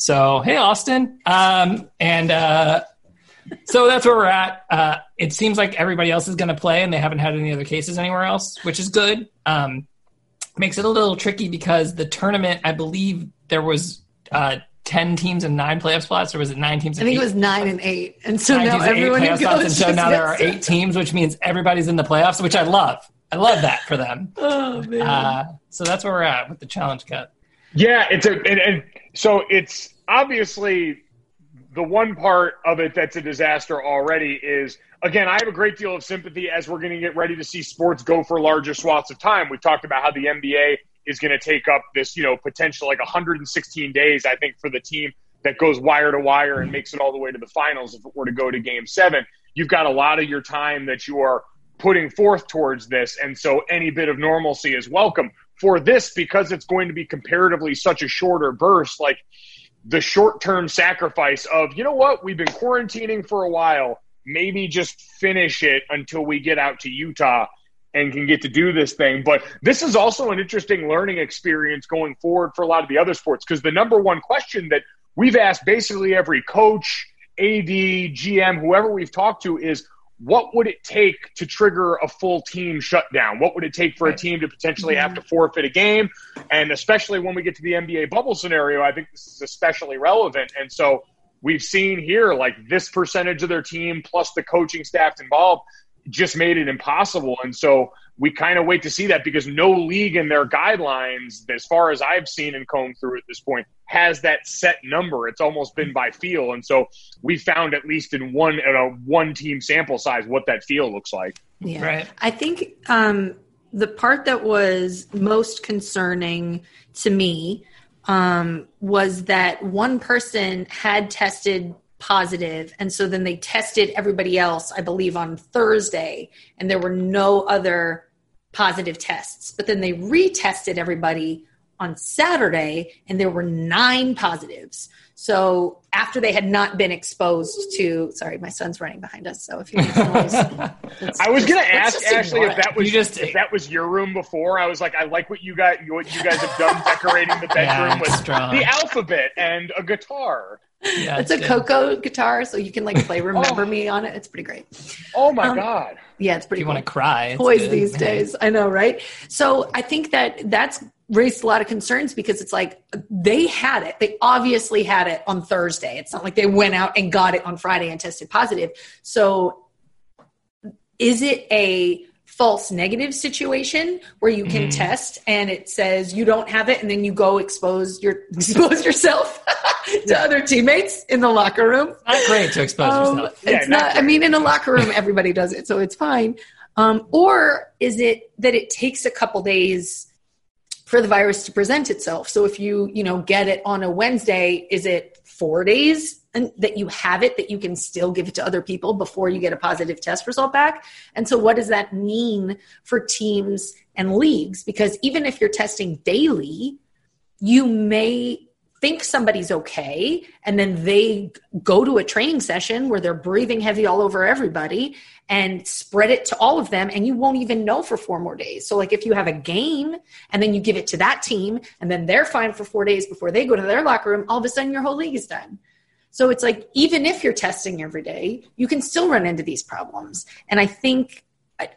So, hey, Austin. Um, and uh, so that's where we're at. Uh, it seems like everybody else is going to play, and they haven't had any other cases anywhere else, which is good. Um, makes it a little tricky because the tournament, I believe there was uh, 10 teams and nine playoff spots, or was it nine teams? I think eight? it was nine and eight. And so now everyone goes. Spots, and so now there are eight teams, which means everybody's in the playoffs, which I love. I love that for them. oh, man. Uh, so that's where we're at with the challenge cup. Yeah, it's a, and, and so it's obviously the one part of it that's a disaster already is again, I have a great deal of sympathy as we're going to get ready to see sports go for larger swaths of time. We've talked about how the NBA is going to take up this, you know, potential like 116 days, I think, for the team that goes wire to wire and makes it all the way to the finals if it were to go to game seven. You've got a lot of your time that you are putting forth towards this. And so any bit of normalcy is welcome. For this, because it's going to be comparatively such a shorter burst, like the short term sacrifice of, you know what, we've been quarantining for a while. Maybe just finish it until we get out to Utah and can get to do this thing. But this is also an interesting learning experience going forward for a lot of the other sports because the number one question that we've asked basically every coach, AD, GM, whoever we've talked to is what would it take to trigger a full team shutdown? What would it take for a team to potentially have mm-hmm. to forfeit a game? And especially when we get to the NBA bubble scenario, I think this is especially relevant. And so we've seen here like this percentage of their team plus the coaching staff involved just made it impossible. And so we kind of wait to see that because no league in their guidelines, as far as I've seen and combed through at this point, has that set number. It's almost been by feel. And so we found at least in one at a one team sample size what that feel looks like. Yeah. Right. I think um, the part that was most concerning to me um, was that one person had tested positive. And so then they tested everybody else i believe on thursday and there were no other positive tests. But then they retested everybody on saturday and there were nine positives. So after they had not been exposed to sorry my son's running behind us so if you need noise i was going to ask ashley if that was just if that was your room before i was like i like what you got what you guys have done decorating the bedroom yeah, with strong. the alphabet and a guitar yeah, it's, it's a Coco guitar, so you can like play "Remember oh. Me" on it. It's pretty great. Oh my um, god! Yeah, it's pretty. you cool. want to cry? Toys good. these days, I know, right? So I think that that's raised a lot of concerns because it's like they had it. They obviously had it on Thursday. It's not like they went out and got it on Friday and tested positive. So is it a false negative situation where you can mm. test and it says you don't have it and then you go expose your expose yourself to yeah. other teammates in the locker room. Not great to expose um, yourself. It's not, not I mean in a locker room everybody does it so it's fine. Um, or is it that it takes a couple days for the virus to present itself? So if you, you know, get it on a Wednesday, is it 4 days and that you have it that you can still give it to other people before you get a positive test result back. And so what does that mean for teams and leagues? Because even if you're testing daily you may think somebody's okay and then they go to a training session where they're breathing heavy all over everybody and spread it to all of them and you won't even know for four more days. So like if you have a game and then you give it to that team and then they're fine for four days before they go to their locker room all of a sudden your whole league is done so it's like, even if you're testing every day, you can still run into these problems. And I think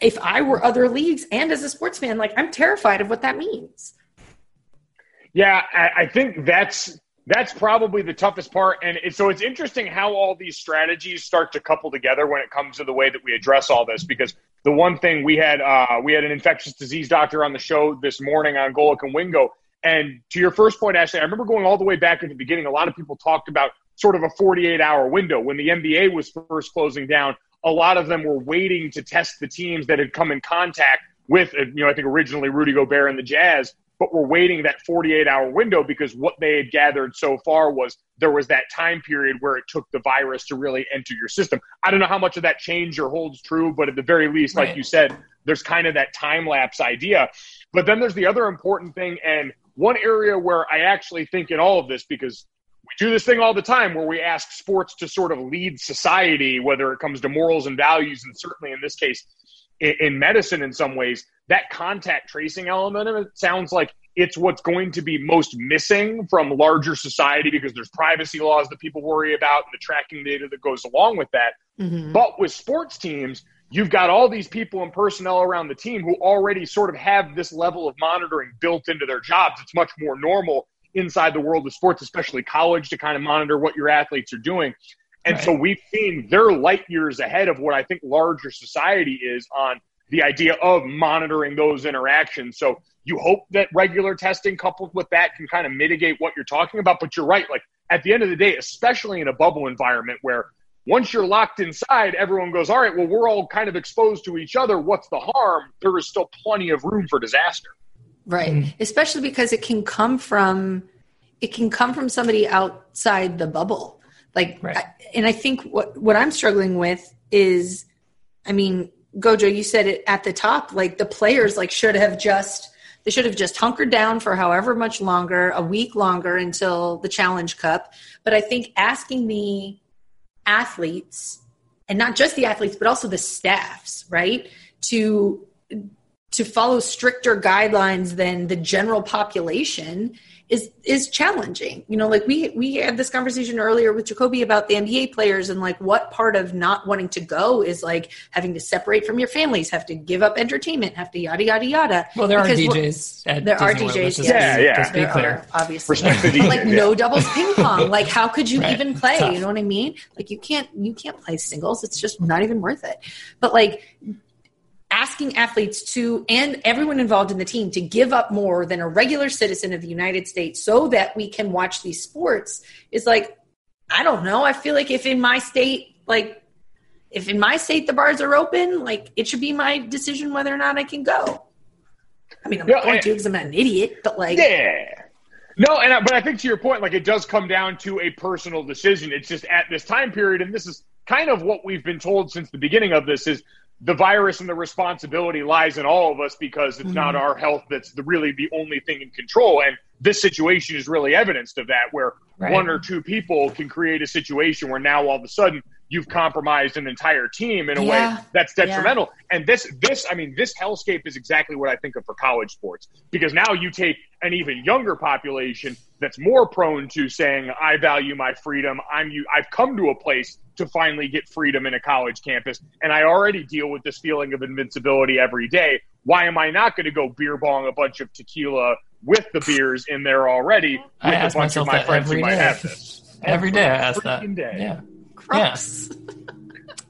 if I were other leagues and as a sports fan, like I'm terrified of what that means. Yeah, I think that's that's probably the toughest part. And it, so it's interesting how all these strategies start to couple together when it comes to the way that we address all this. Because the one thing we had, uh, we had an infectious disease doctor on the show this morning on Golic and Wingo. And to your first point, Ashley, I remember going all the way back at the beginning. A lot of people talked about sort of a 48 hour window. When the NBA was first closing down, a lot of them were waiting to test the teams that had come in contact with, uh, you know, I think originally Rudy Gobert and the Jazz but we're waiting that 48 hour window because what they had gathered so far was there was that time period where it took the virus to really enter your system. I don't know how much of that changed or holds true, but at the very least, like you said, there's kind of that time lapse idea. But then there's the other important thing, and one area where I actually think in all of this, because we do this thing all the time where we ask sports to sort of lead society, whether it comes to morals and values, and certainly in this case, in, in medicine in some ways, that contact tracing element of it sounds like it's what's going to be most missing from larger society because there's privacy laws that people worry about and the tracking data that goes along with that. Mhm. But with sports teams, you've got all these people and personnel around the team who already sort of have this level of monitoring built into their jobs. It's much more normal inside the world of sports, especially college, to kind of monitor what your athletes are doing. And so we've seen they're light years ahead of what I think larger society is on the idea of monitoring those interactions. So you hope that regular testing coupled with that can kind of mitigate what you're talking about. But you're right. Like at the end of the day, especially in a bubble environment where once you're locked inside, everyone goes, all right, well, we're all kind of exposed to each other. What's the harm? There is still plenty of room for disaster. Right. Hmm. Especially because it can come from it can come from somebody outside the bubble. Like Right. I, and I think what what I'm struggling with is I mean, Gojo, you said it at the top, like the players like should have just they should have just hunkered down for however much longer, a week longer until the Challenge Cup. But I think asking the athletes and not just the athletes but also the staffs, right? To to follow stricter guidelines than the general population is is challenging. You know, like we we had this conversation earlier with Jacoby about the NBA players and like what part of not wanting to go is like having to separate from your families, have to give up entertainment, have to yada yada yada. Well, there are Because we're- DJs. At There are Disney World, DJs, let's just yes. Yeah, yeah. Just be There clear. are, obviously. Respect the DJ. like no doubles ping pong. Like how could you Right. even play? Tough. You know what I mean? Like you can't you can't play singles. It's just not even worth it. But like asking athletes to and everyone involved in the team to give up more than a regular citizen of the United States so that we can watch these sports is like I don't know. I feel like if in my state like if in my state the bars are open, like it should be my decision whether or not I can go. I mean, I'm Yeah, not going to because I'm not an idiot, but like, Yeah. No, and I, but I think to your point, like it does come down to a personal decision. It's just at this time period, and this is kind of what we've been told since the beginning of this: is the virus and the responsibility lies in all of us because it's not mm-hmm. our health that's the, really the only thing in control. And this situation is really evidenced of that, where Right. one or two people can create a situation where now all of a sudden you've compromised an entire team in a Yeah. way that's detrimental. And this, this, I mean, this hellscape is exactly what I think of for college sports because now you take an even younger population that's more prone to saying, "I value my freedom. I'm you. I've come to a place to finally get freedom in a college campus, and I already deal with this feeling of invincibility every day. Why am I not going to go beer bong a bunch of tequila with the beers in there already with I a ask bunch of myself my that friends who every might day. have this?" Every day I ask that. freaking day. Yeah. gross.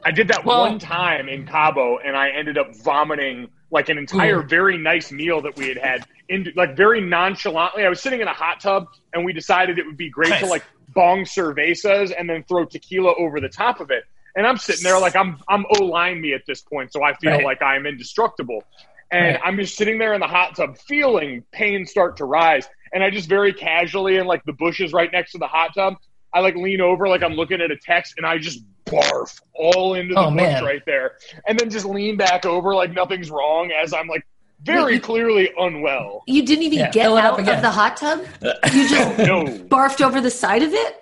I did that Well- one time in Cabo, and I ended up vomiting like an entire Ooh. very nice meal that we had had. In like very nonchalantly, I was sitting in a hot tub, and we decided it would be great to like bong cervezas and then throw tequila over the top of it. And I'm sitting there like I'm I'm O line me at this point, so I feel Right. like I'm indestructible. And Right. I'm just sitting there in the hot tub, feeling pain start to rise. And I just very casually in like the bushes right next to the hot tub, I like lean over like I'm looking at a text, and I just barf all into the Oh, bush man. right there, and then just lean back over like nothing's wrong as I'm like very Wait, you- clearly unwell. You didn't even Yeah, get fill it up out of the hot tub. You just No. barfed over the side of it.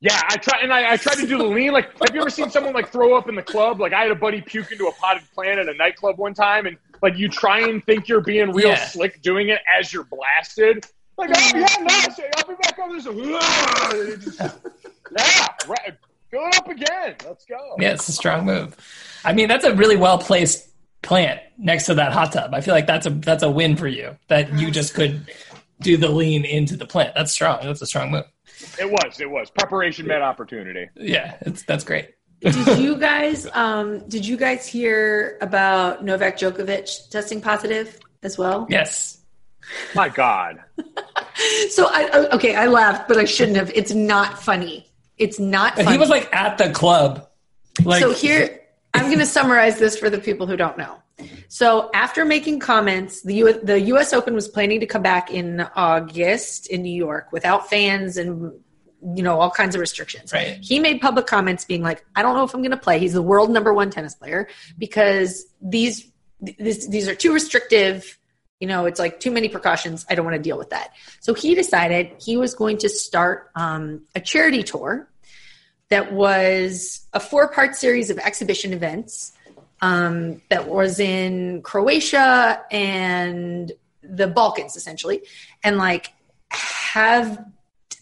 Yeah, I try and I, I tried to do the lean. Like, have you ever seen someone like throw up in the club? Like, I had a buddy puke into a potted plant at a nightclub one time, and like you try and think you're being real Yeah. slick doing it as you're blasted. Like, oh yeah, nice. I'll be back on this. It just- Yeah, right. Fill it up again. Let's go. Yeah, it's a strong move. I mean, that's a really well placed plant next to that hot tub. I feel like that's a that's a win for you that you just could do the lean into the plant. That's strong. That's a strong move. It was. It was. Preparation met opportunity. Yeah, it's that's great. Did you guys? Um, did you guys hear about Novak Djokovic testing positive as well? Yes. My God. So I I- okay, I laughed, but I shouldn't have. It's not funny. It's not But funny. he was like at the club. Like so here, I'm going to summarize this for the people who don't know. So after making comments, the U- the U.S. Open was planning to come back in August in New York without fans and you know all kinds of restrictions. Right. He made public comments being like, "I don't know if I'm going to play." He's the world number one tennis player because these this, these are too restrictive. You know, it's like too many precautions. I don't want to deal with that. So he decided he was going to start um, a charity tour that was a four part series of exhibition events um, that was in Croatia and the Balkans, essentially, and like have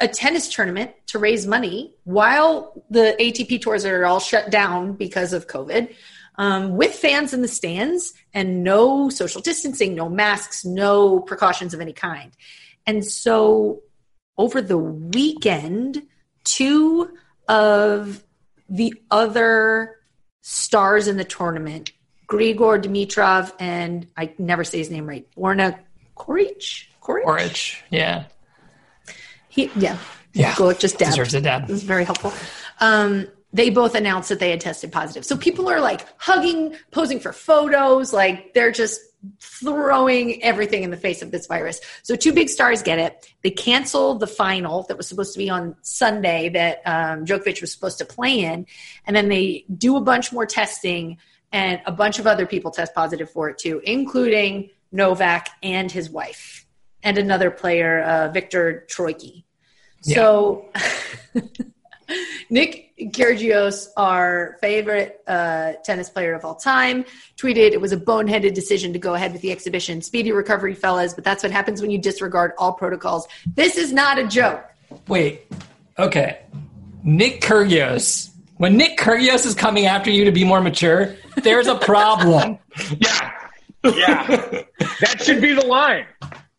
a tennis tournament to raise money while the ATP tours are all shut down because of COVID. Um, with fans in the stands and no social distancing, no masks, no precautions of any kind. And so over the weekend, two of the other stars in the tournament, Grigor Dimitrov and I never say his name right, Borna Coric. Koric? Orich, yeah. He, yeah. Yeah. Just. Deserves a dab. This is very helpful. Um, they both announced that they had tested positive. So people are like hugging, posing for photos, like they're just throwing everything in the face of this virus. So two big stars get it. They cancel the final that was supposed to be on Sunday that um, Djokovic was supposed to play in, and then they do a bunch more testing, and a bunch of other people test positive for it too, including Novak and his wife, and another player, uh, Viktor Troicki. So. Nick Kyrgios, our favorite uh, tennis player of all time, tweeted it was a boneheaded decision to go ahead with the exhibition. Speedy recovery, fellas, but that's what happens when you disregard all protocols. This is not a joke. Wait. Okay. Nick Kyrgios. When Nick Kyrgios is coming after you to be more mature, there's a problem. Yeah. Yeah. that should be the line.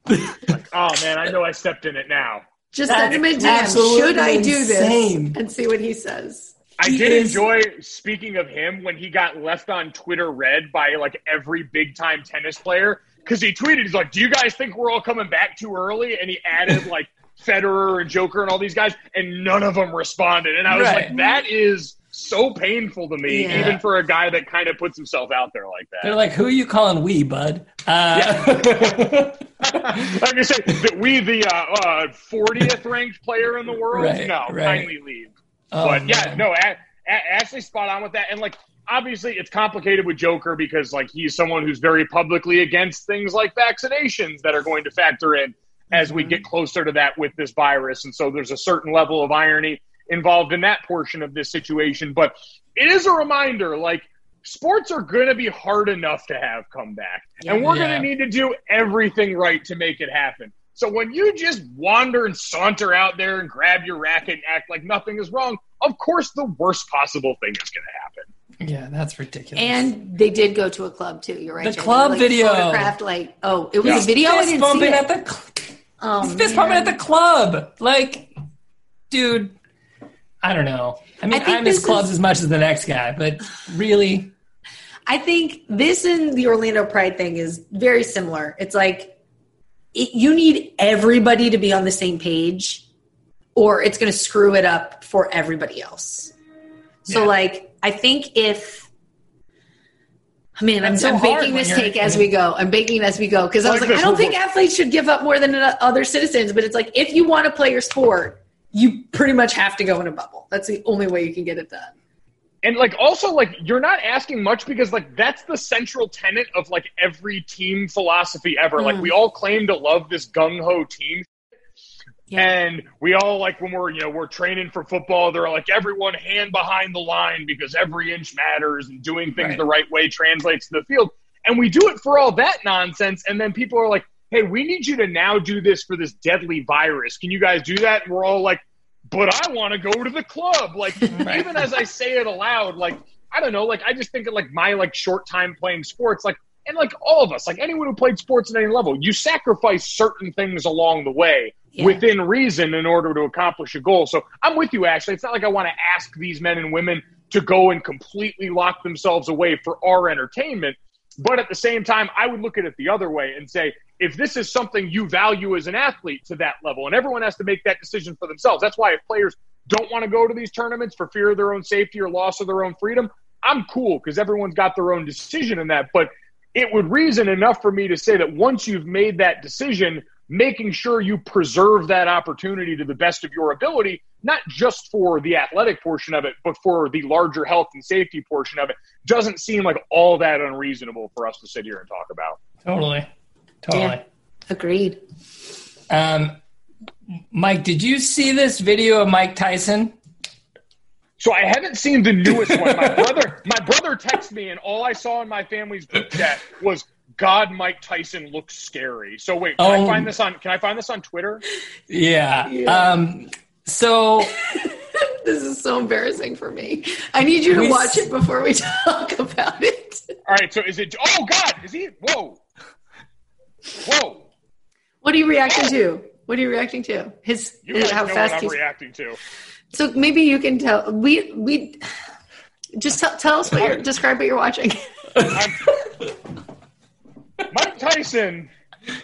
Like, oh man, I know I stepped in it now. Just That's send him a DM. Should I do insane. this? And see what he says. I He did is- enjoy speaking of him when he got left on Twitter red by like every big time tennis player because he tweeted, he's like, "Do you guys think we're all coming back too early?" And he added like Federer and Joker and all these guys, and none of them responded. And I was Right. like, that is so painful to me, Yeah. even for a guy that kind of puts himself out there like that. They're like, who are you calling we, bud? Uh, like I say, that we the uh, fortieth ranked player in the world. Right, no, right. kindly leave. Oh, but yeah, no, a- a- Ashley spot on with that. And like, obviously, it's complicated with Joker because like he's someone who's very publicly against things like vaccinations that are going to factor in as we get closer to that with this virus. And so there's a certain level of irony involved in that portion of this situation. But it is a reminder, like. Sports are going to be hard enough to have come back, and we're Yeah. going to need to do everything right to make it happen. So when you just wander and saunter out there and grab your racket and act like nothing is wrong, of course the worst possible thing is going to happen. yeah, that's ridiculous. And they did go to a club too. You're right. The Jen. club like, video. Photographed like oh, it was Yeah. a video. I fist didn't see it. at the cl- oh, fist man. bumping at the club. Like, dude, I don't know. I mean, I I, miss clubs is- as much as the next guy, but really, I think this and the Orlando Pride thing is very similar. It's like it, you need everybody to be on the same page, or it's going to screw it up for everybody else. So, Yeah. like, I think if I mean, I'm, so I'm baking this take as we go. I'm baking as we go because I was like, I don't think athletes should give up more than other citizens, but it's like if you want to play your sport, you pretty much have to go in a bubble. That's the only way you can get it done. And like also like you're not asking much because like that's the central tenet of like every team philosophy ever. Like Mm. we all claim to love this gung ho team Yeah. And we all like when we're you know we're training for football, they're like everyone hand behind the line because every inch matters and doing things Right. the right way translates to the field. And we do it for all that nonsense, and then people are like, "Hey, we need you to now do this for this deadly virus. Can you guys do that?" And we're all like, "But I want to go to the club." Like even as I say it aloud, like I don't know, like I just think of like my like short time playing sports, like and like all of us, like anyone who played sports at any level, you sacrifice certain things along the way Yeah. within reason in order to accomplish a goal. So I'm with you, Ashley. It's not like I want to ask these men and women to go and completely lock themselves away for our entertainment. But at the same time, I would look at it the other way and say, if this is something you value as an athlete to that level, and everyone has to make that decision for themselves. That's why if players don't want to go to these tournaments for fear of their own safety or loss of their own freedom, I'm cool because everyone's got their own decision in that. But it would reason enough for me to say that once you've made that decision, making sure you preserve that opportunity to the best of your ability, not just for the athletic portion of it, but for the larger health and safety portion of it, doesn't seem like all that unreasonable for us to sit here and talk about. Totally. Totally. Yeah. Agreed. Um, Mike, did you see this video of Mike Tyson? So I haven't seen the newest one. My brother, my brother texted me, and all I saw in my family's group chat was God, Mike Tyson looks scary. So wait, can I Oh. find this on? Can I find this on Twitter? Yeah. Yeah. Um, so This is so embarrassing for me. I need you to We watch s- it before we talk about it. All right. So is it? Oh God, is he? Whoa, whoa! What are you reacting to? What are you reacting to? His You guys how know fast what I'm he's. reacting to. So maybe you can tell. We we just tell, tell us what you're describe what you're watching. I'm- Mike Tyson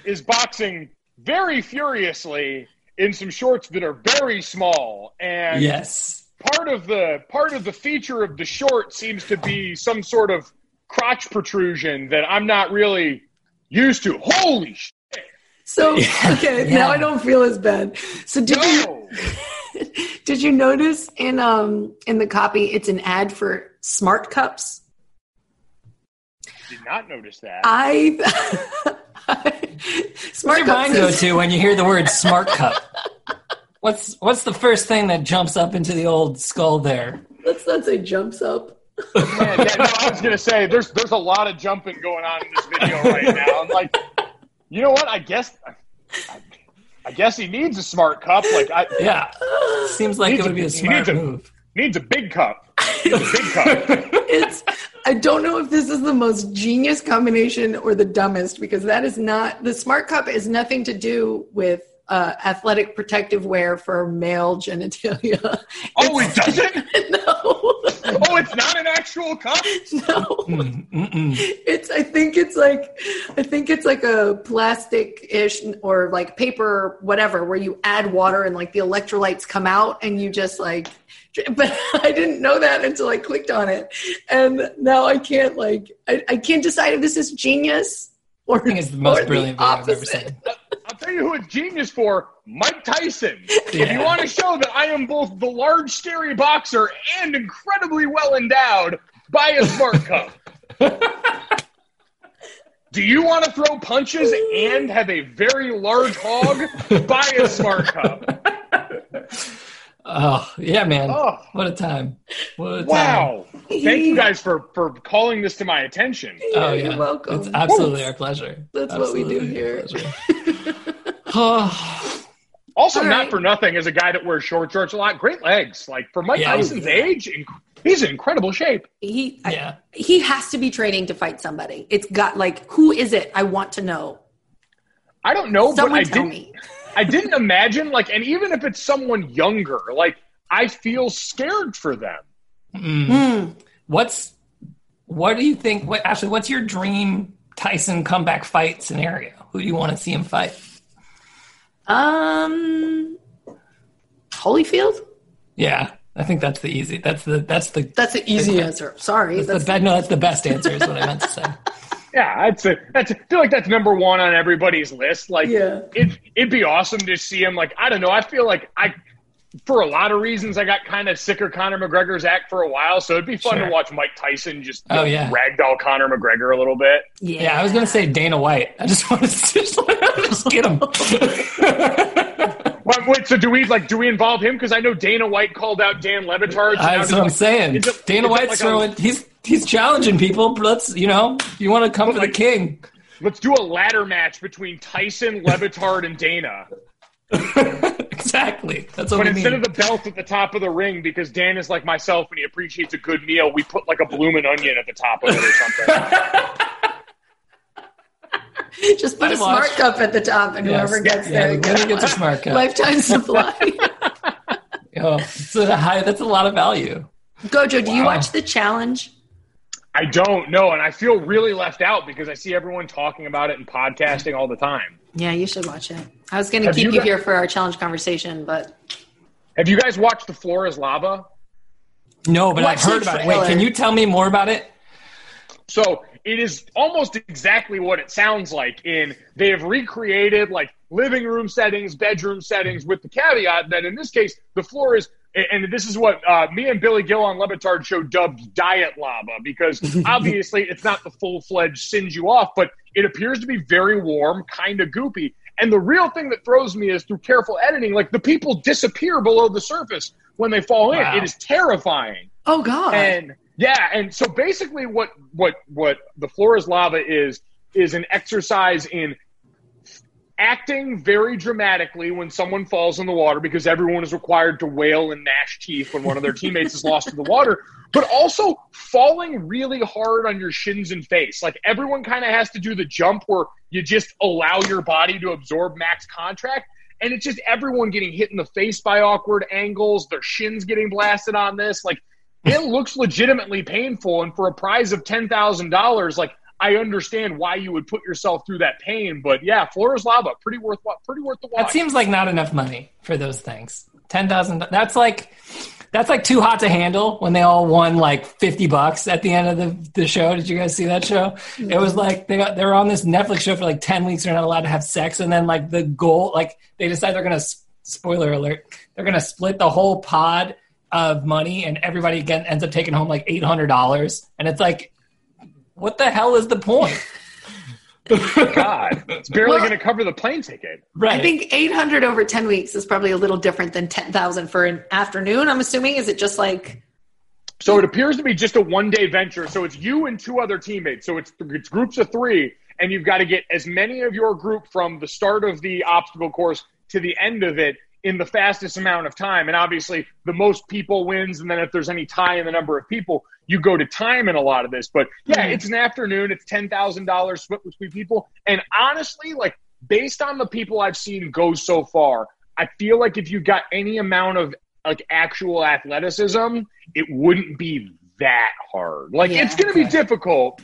is boxing very furiously in some shorts that are very small, and yes. part of the part of the feature of the short seems to be some sort of crotch protrusion that I'm not really used to. Holy shit! So okay, Yeah. now I don't feel as bad. So did you did you notice in um in the copy it's an ad for smart cups? Did not notice that. I What's smart your cups mind go to when you hear the word smart cup? What's what's the first thing that jumps up into the old skull there? Let's not say jumps up. Man, yeah, no, I was gonna say there's there's a lot of jumping going on in this video right now. I'm like, you know what? I guess I, I guess he needs a smart cup. Like I Yeah. Seems like it would a- be a he smart needs a- move. needs a big cup. Needs a big cup. It's I don't know if this is the most genius combination or the dumbest because that is not the smart cup is nothing to do with uh, athletic protective wear for male genitalia. Oh, it doesn't. no, Oh, it's not an actual cup. no. Mm, mm-mm. It's I think it's like I think it's like a plastic ish or like paper whatever where you add water and like the electrolytes come out and you just like but I didn't know that until I clicked on it. And now I can't like I, I can't decide if this is genius or I think it's the most or brilliant video I've ever opposite. seen. I'll tell you who it's genius for Mike Tyson. If you want to show that I am both the large, scary boxer and incredibly well endowed, buy a smart cup. Do you want to throw punches and have a very large hog? Buy a smart cup. Oh yeah, man! Oh. What a time! What a time! Wow. Thank you guys for, for calling this to my attention. Oh You're yeah, welcome. It's absolutely our pleasure. That's what we do here. Oh, Also, All not for nothing, as a guy that wears short shorts a lot, great legs. Like for Mike Yeah. Tyson's age, inc- he's in incredible shape. He I- yeah. he has to be training to fight somebody. It's got like who is it? I want to know. I don't know, Someone but I tell didn't. me. I didn't imagine like, and even if it's someone younger, like I feel scared for them. Mm. Hmm. What's what do you think? What actually? What's your dream Tyson comeback fight scenario? Who do you want to see him fight? Um, Holyfield. Yeah, I think that's the easy. That's the that's the That's the easy answer. Sorry, that's, that's, the be- no. That's the best answer. Is what I meant to say. Yeah, I'd say that's. I feel like that's number one on everybody's list. Like, Yeah. it, it'd be awesome to see him. Like, I don't know. I feel like I, for a lot of reasons, I got kind of sick of Conor McGregor's act for a while. So it'd be fun Sure. to watch Mike Tyson just Oh, you know, yeah. ragdoll Conor McGregor a little bit. yeah. Yeah, I was gonna say Dana White. I just want to just, just get him. Wait, wait, so do we like do we involve him? Because I know Dana White called out Dan Le Batard. So That's what I'm like, saying. it- Dana White's like a- throwing. He's he's challenging people. But let's you know, you want to come for the king. Let's do a ladder match between Tyson, Levitard, and Dana. exactly. That's what But instead mean. of the belt at the top of the ring, because Dan is like myself and he appreciates a good meal, we put like a bloomin' onion at the top of it or something. Just put I a smart cup at the top, and Yes. whoever gets Yeah, there whoever gets a smart cup. Lifetime supply. Oh, it's a high, that's a lot of value. Gojo, do you watch the challenge? I don't know, and I feel really left out because I see everyone talking about it and podcasting all the time. Yeah, you should watch it. I was going to keep you you, got- here for our challenge conversation, but Have you guys watched The Floor is Lava? No, but Watch I've heard the about it. Wait, can you tell me more about it? So it is almost exactly what it sounds like. In they have recreated like living room settings, bedroom settings, with the caveat that in this case the floor is. And this is what uh, me and Billy Gill on Le show dubbed diet lava because obviously it's not the full fledged singe you off, but it appears to be very warm, kind of goopy. And the real thing that throws me is through careful editing, like the people disappear below the surface when they fall in. It is terrifying. Oh God. And yeah, and so basically what what what the floor is lava is is an exercise in acting very dramatically when someone falls in the water because everyone is required to wail and gnash teeth when one of their teammates is lost to the water, but also falling really hard on your shins and face. Like everyone kind of has to do the jump where you just allow your body to absorb max contract. And it's just everyone getting hit in the face by awkward angles, their shins getting blasted on this. Like it looks legitimately painful. And for a prize of ten thousand dollars, like I understand why you would put yourself through that pain. But yeah, Floor is Lava, pretty worth pretty worth the watch. That seems like not enough money for those things. Ten thousand. That's like that's like too hot to handle. When they all won like fifty bucks at the end of the, the show. Did you guys see that show? It was like they got they were on this Netflix show for like ten weeks. They're not allowed to have sex, and then like the goal, like they decide they're gonna spoiler alert, they're gonna split the whole pod of money, and everybody again ends up taking home like eight hundred dollars, and it's like. What the hell is the point? God, it's barely Well- going to cover the plane ticket. Right. I think 800 over 10 weeks is probably a little different than 10,000 for an afternoon. I'm assuming. Is it just like, So it appears to be just a one day venture. So it's you and two other teammates. So it's, it's groups of three, and you've got to get as many of your group from the start of the obstacle course to the end of it in the fastest amount of time. And obviously, the most people wins. And then if there's any tie in the number of people, you go to time in a lot of this. But yeah, mm-hmm. it's an afternoon. It's ten thousand dollars split between people. And honestly, like based on the people I've seen go so far, I feel like if you got any amount of like actual athleticism, it wouldn't be that hard. Like Yeah, it's going to be difficult,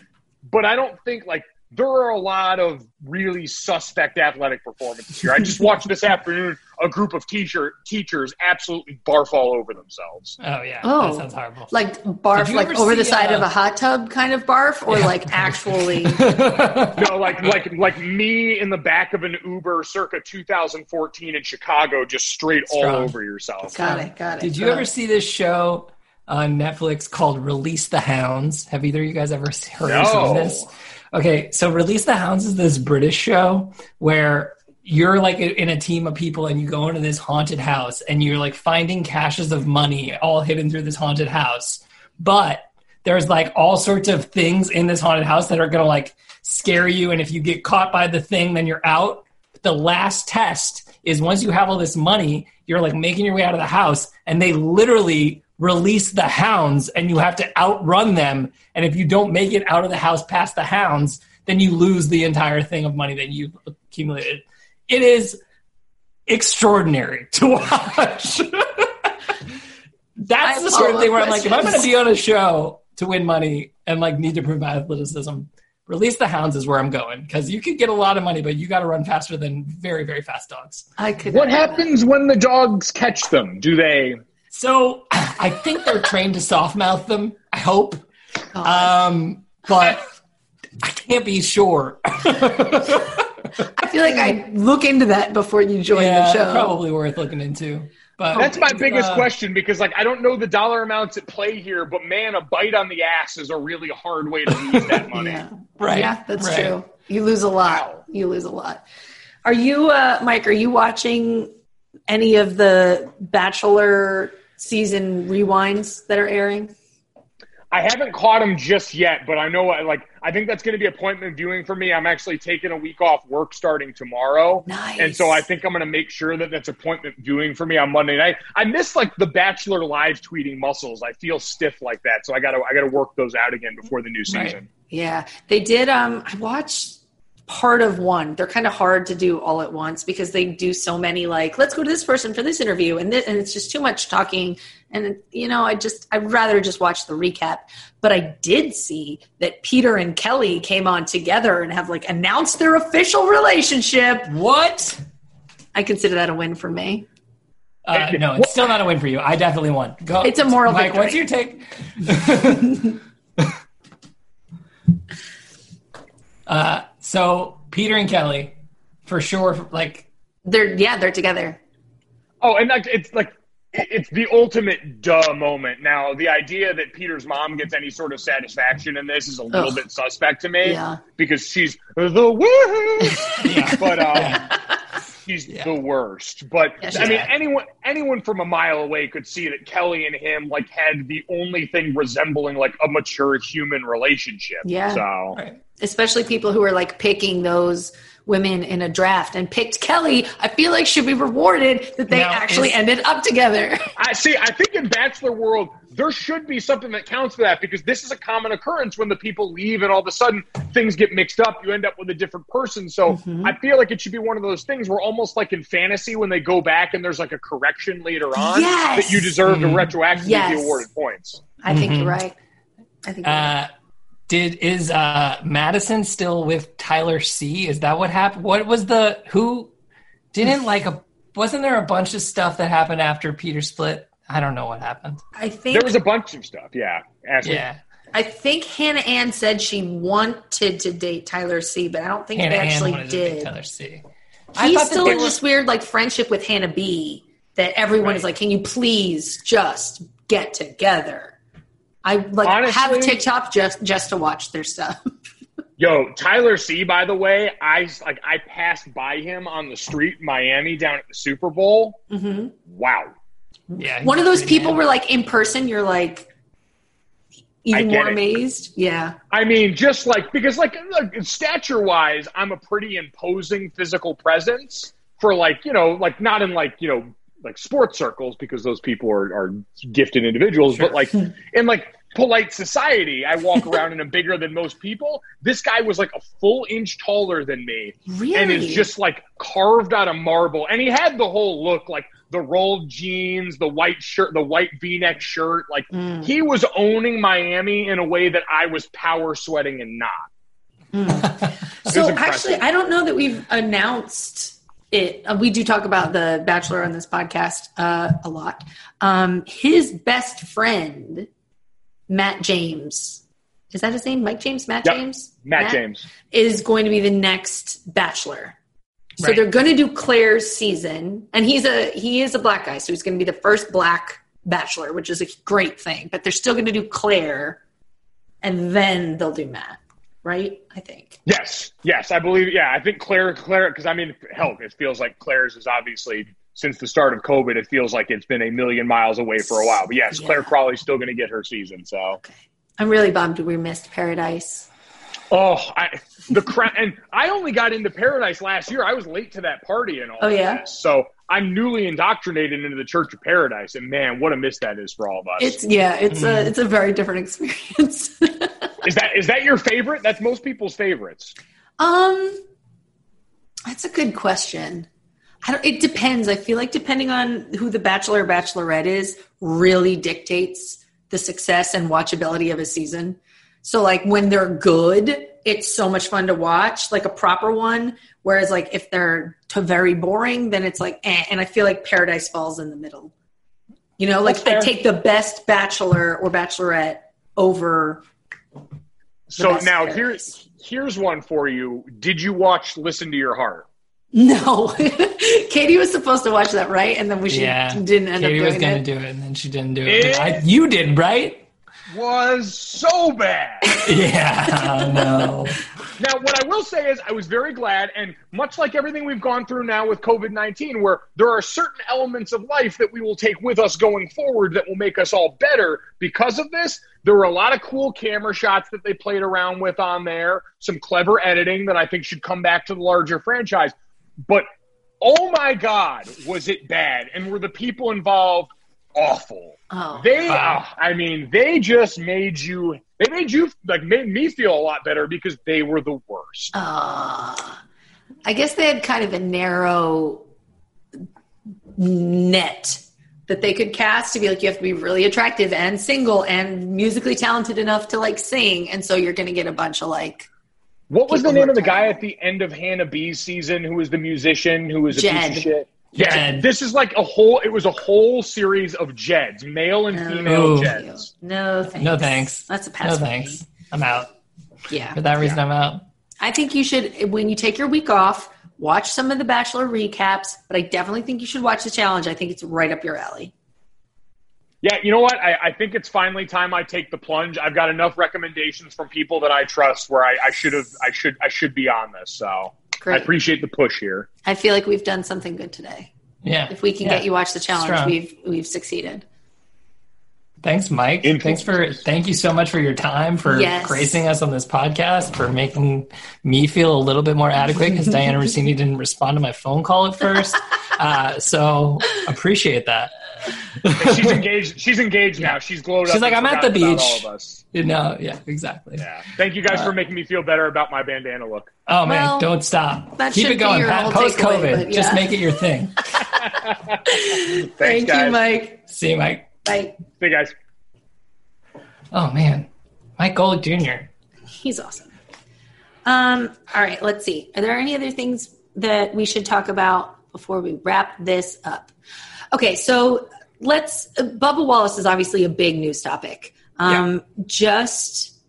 but I don't think like there are a lot of really suspect athletic performances here. I just watched this afternoon a group of teacher teachers absolutely barf all over themselves. oh yeah. Oh. That sounds horrible. like barf, like over the side uh, of a hot tub kind of barf, or like actually? No, like like like me in the back of an Uber circa 2014 in Chicago, just straight all over yourself. got it. Got it. Did you ever see this show on Netflix called Release the Hounds? Have either of you guys ever heard or No. seen this? Okay, so Release the Hounds is this British show where you're like in a team of people and you go into this haunted house and you're like finding caches of money all hidden through this haunted house. But there's like all sorts of things in this haunted house that are going to like scare you and if you get caught by the thing then you're out. The last test is once you have all this money, you're like making your way out of the house and they literally release the hounds and you have to outrun them and if you don't make it out of the house past the hounds, then you lose the entire thing of money that you've accumulated. It is extraordinary to watch. That's I the sort of thing where I'm like, if I'm going to be on a show to win money and like need to prove my athleticism, release the hounds is where I'm going because you could get a lot of money, but you got to run faster than very very fast dogs. I could. What happens when the dogs catch them? Do they? So I think they're trained to soft mouth them. I hope, um, but I can't be sure. I feel like I look into that before you join yeah, the show. probably worth looking into. But That's my biggest uh, question because, like, I don't know the dollar amounts at play here, but man, a bite on the ass is a really hard way to lose that money. Yeah. Right, Yeah, that's right. true. You lose a lot. You lose a lot. Are you, uh, Mike? Are you watching any of the Bachelor season rewinds that are airing? I haven't caught them just yet, but I know, I like, I think that's going to be appointment viewing for me. I'm actually taking a week off work starting tomorrow. Nice. And so I think I'm going to make sure that that's appointment viewing for me on Monday night. I miss like the Bachelor live tweeting muscles. I feel stiff like that, so I got to I got to work those out again before the new season. Right. Yeah, they did. Um, I watched part of one. They're kind of hard to do all at once because they do so many. Like, let's go to this person for this interview, and this, and it's just too much talking. And you know, I just I'd rather just watch the recap. But I did see that Peter and Kelley came on together and have like announced their official relationship. What? I consider that a win for me. Uh, no, it's still not a win for you. I definitely won. Go. It's a moral Mike, victory. what's your take? Uh, so Peter and Kelley, for sure. Like They're yeah, they're together. Oh, and like it's like it's the ultimate duh moment. Now, the idea that Peter's mom gets any sort of satisfaction in this is a little Ugh. bit suspect to me Yeah. because she's the worst. yeah, but um, he's Yeah. the worst. But Yeah, I mean, bad. anyone anyone from a mile away could see that Kelley and him like had the only thing resembling like a mature human relationship. Yeah. So right. Especially people who are like picking those women in a draft and picked Kelley, I feel like should be rewarded that they Now, actually ended up together. I see. I think in Bachelor World, there should be something that counts for that because this is a common occurrence when the people leave and all of a sudden things get mixed up. You end up with a different person. So Mm-hmm. I feel like it should be one of those things where almost like in fantasy, when they go back and there's like a correction later on, Yes! that you deserve to Mhm. retroactively Yes. be awarded points. I think Mhm. you're right. I think you're right. Did is uh, Madison still with Tyler C? Is that what happened? What was the who didn't like a? Wasn't there a bunch of stuff that happened after Peter split? I don't know what happened. I think There was a bunch of stuff. Yeah. Ask. Yeah, I think Hannah Ann said she wanted to date Tyler C, but I don't think Hannah they Ann actually wanted to date did. Tyler C. He's that still in were- this weird like friendship with Hannah B that everyone is like, Can you please just get together? I like Honestly- have TikTok just just to watch their stuff. Yo, Tyler C. By the way, I like I passed by him on the street in Miami down at the Super Bowl. hmm Wow. Yeah, One of those people mad. where like in person you're like even I more it. amazed. Yeah. I mean, just like because, like, stature wise, I'm a pretty imposing physical presence for like you know, like not in like you know, like sports circles because those people are, are gifted individuals, Sure. but like in like polite society, I walk around and I'm bigger than most people. This guy was like a full inch taller than me, Really? and is just like carved out of marble, and he had the whole look like the rolled jeans, the white shirt, the white V-neck shirt, like Mm. he was owning Miami in a way that I was power sweating and not. So actually, I don't know that we've announced it. Uh, we do talk about the Bachelor on this podcast uh, a lot. Um, his best friend, Matt James, is that his name? Mike James? Matt Yep. James? Matt, James. is going to be the next Bachelor. So Right. they're going to do Clare's season, and he's a he is a black guy, so he's going to be the first black Bachelor, which is a great thing. But they're still going to do Clare, and then they'll do Matt, right? I think. Yes, yes, I believe. Yeah, I think Clare, Clare, because I mean, hell, it feels like Clare's is obviously since the start of COVID. It feels like it's been a million miles away for a while. But yes, Yeah. Clare Crawley's still going to get her season. So, okay. I'm really bummed we missed Paradise. oh, I the cra- and I only got into Paradise last year. I was late to that party and all. Oh, yeah? this. so I'm newly indoctrinated into the Church of Paradise, and man, what a miss that is for all of us. It's yeah, it's a mm. it's a very different experience. is that is that your favorite? That's most people's favorites. um, that's a good question. I don't, it depends. I feel like depending on who the Bachelor or Bachelorette is, really dictates the success and watchability of a season. So like when they're good, it's so much fun to watch, like a proper one. Whereas like if they're to very boring, then it's like, eh. and I feel like Paradise falls in the middle. You know, like I take the best Bachelor or Bachelorette over. So now Paradise. here's here's one for you. Did you watch Listen to Your Heart? No, Katie was supposed to watch that, right? And then we she yeah, didn't end Katie up was gonna it. do it, and then she didn't do it. It- I, you did, right? Was so bad. Yeah, no. Now, what I will say is, I was very glad, and much like everything we've gone through now with COVID 19, where there are certain elements of life that we will take with us going forward that will make us all better because of this. There were a lot of cool camera shots that they played around with on there, some clever editing that I think should come back to the larger franchise. But oh my God, was it bad? And were the people involved awful? Oh, They, Wow. uh, I mean, they just made you. They made you like made me feel a lot better because they were the worst. uh, I guess they had kind of a narrow net that they could cast to be like you have to be really attractive and single and musically talented enough to like sing, and so you're going to get a bunch of like What was the name of the guy at the end of Hannah B's season who was the musician who was a piece of shit? Yeah, Jed. this is like a whole. It was a whole series of Jeds, male and female Ooh. Jeds. no thanks. No thanks. That's a pass. No thanks. me. I'm out. Yeah. For that reason, I'm out. I think you should when you take your week off, watch some of the Bachelor recaps. But I definitely think you should watch the challenge. I think it's right up your alley. Yeah, you know what? I, I think it's finally time I take the plunge. I've got enough recommendations from people that I trust where I, I should have I should I should be on this. So Great. I appreciate the push here. I feel like we've done something good today. Yeah. If we can Yeah. get you watch the challenge, Strong. we've we've succeeded. Thanks, Mike. Influence. Thanks for thank you so much for your time for Yes. gracing us on this podcast for making me feel a little bit more adequate because Dianna Russini didn't respond to my phone call at first. Uh, so appreciate that. She's engaged. She's engaged now. She's glowed up. She's like, "I'm at the beach." All of us. You know, yeah, exactly. Yeah. Thank you guys for making me feel better about my bandana look. Oh man, Well, don't stop. that Keep it going, Pat. Post COVID, but just make it your thing. Thanks, Thank guys. you, Mike. See you, Mike. Bye. See you guys. Oh man, Mike Golic Jr. He's awesome. Um, all right, let's see. Are there any other things that we should talk about before we wrap this up? Okay, so let's. Uh, Bubba Wallace is obviously a big news topic. Um, Just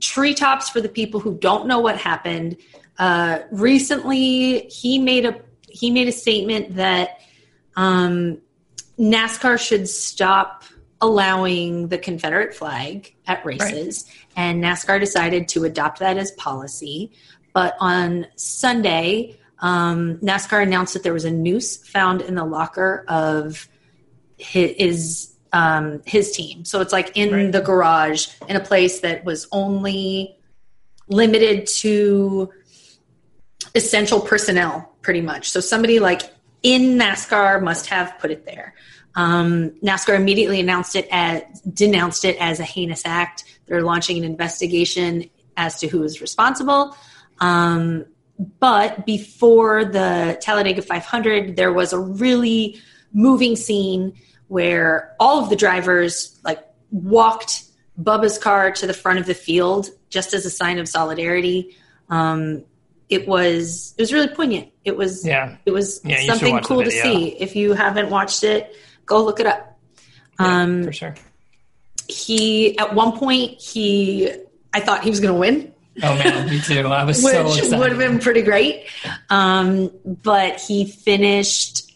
treetops for the people who don't know what happened. Uh, recently, he made a he made a statement that um, NASCAR should stop allowing the Confederate flag at races, and NASCAR decided to adopt that as policy. But on Sunday, um, NASCAR announced that there was a noose found in the locker of his um, his team. So it's like in Right. the garage in a place that was only limited to essential personnel, pretty much. So somebody like in NASCAR must have put it there. Um, NASCAR immediately announced it as denounced it as a heinous act. They're launching an investigation as to who is responsible. Um, but before the Talladega 500, there was a really moving scene where all of the drivers like walked Bubba's car to the front of the field just as a sign of solidarity. Um, it was it was really poignant. It was Yeah, it was Yeah, something cool to see. If you haven't watched it, go look it up. yeah, Um, for sure. he at one point he I thought he was going to win, Oh man, me too. I was which so excited. would have been pretty great. Um, but he finished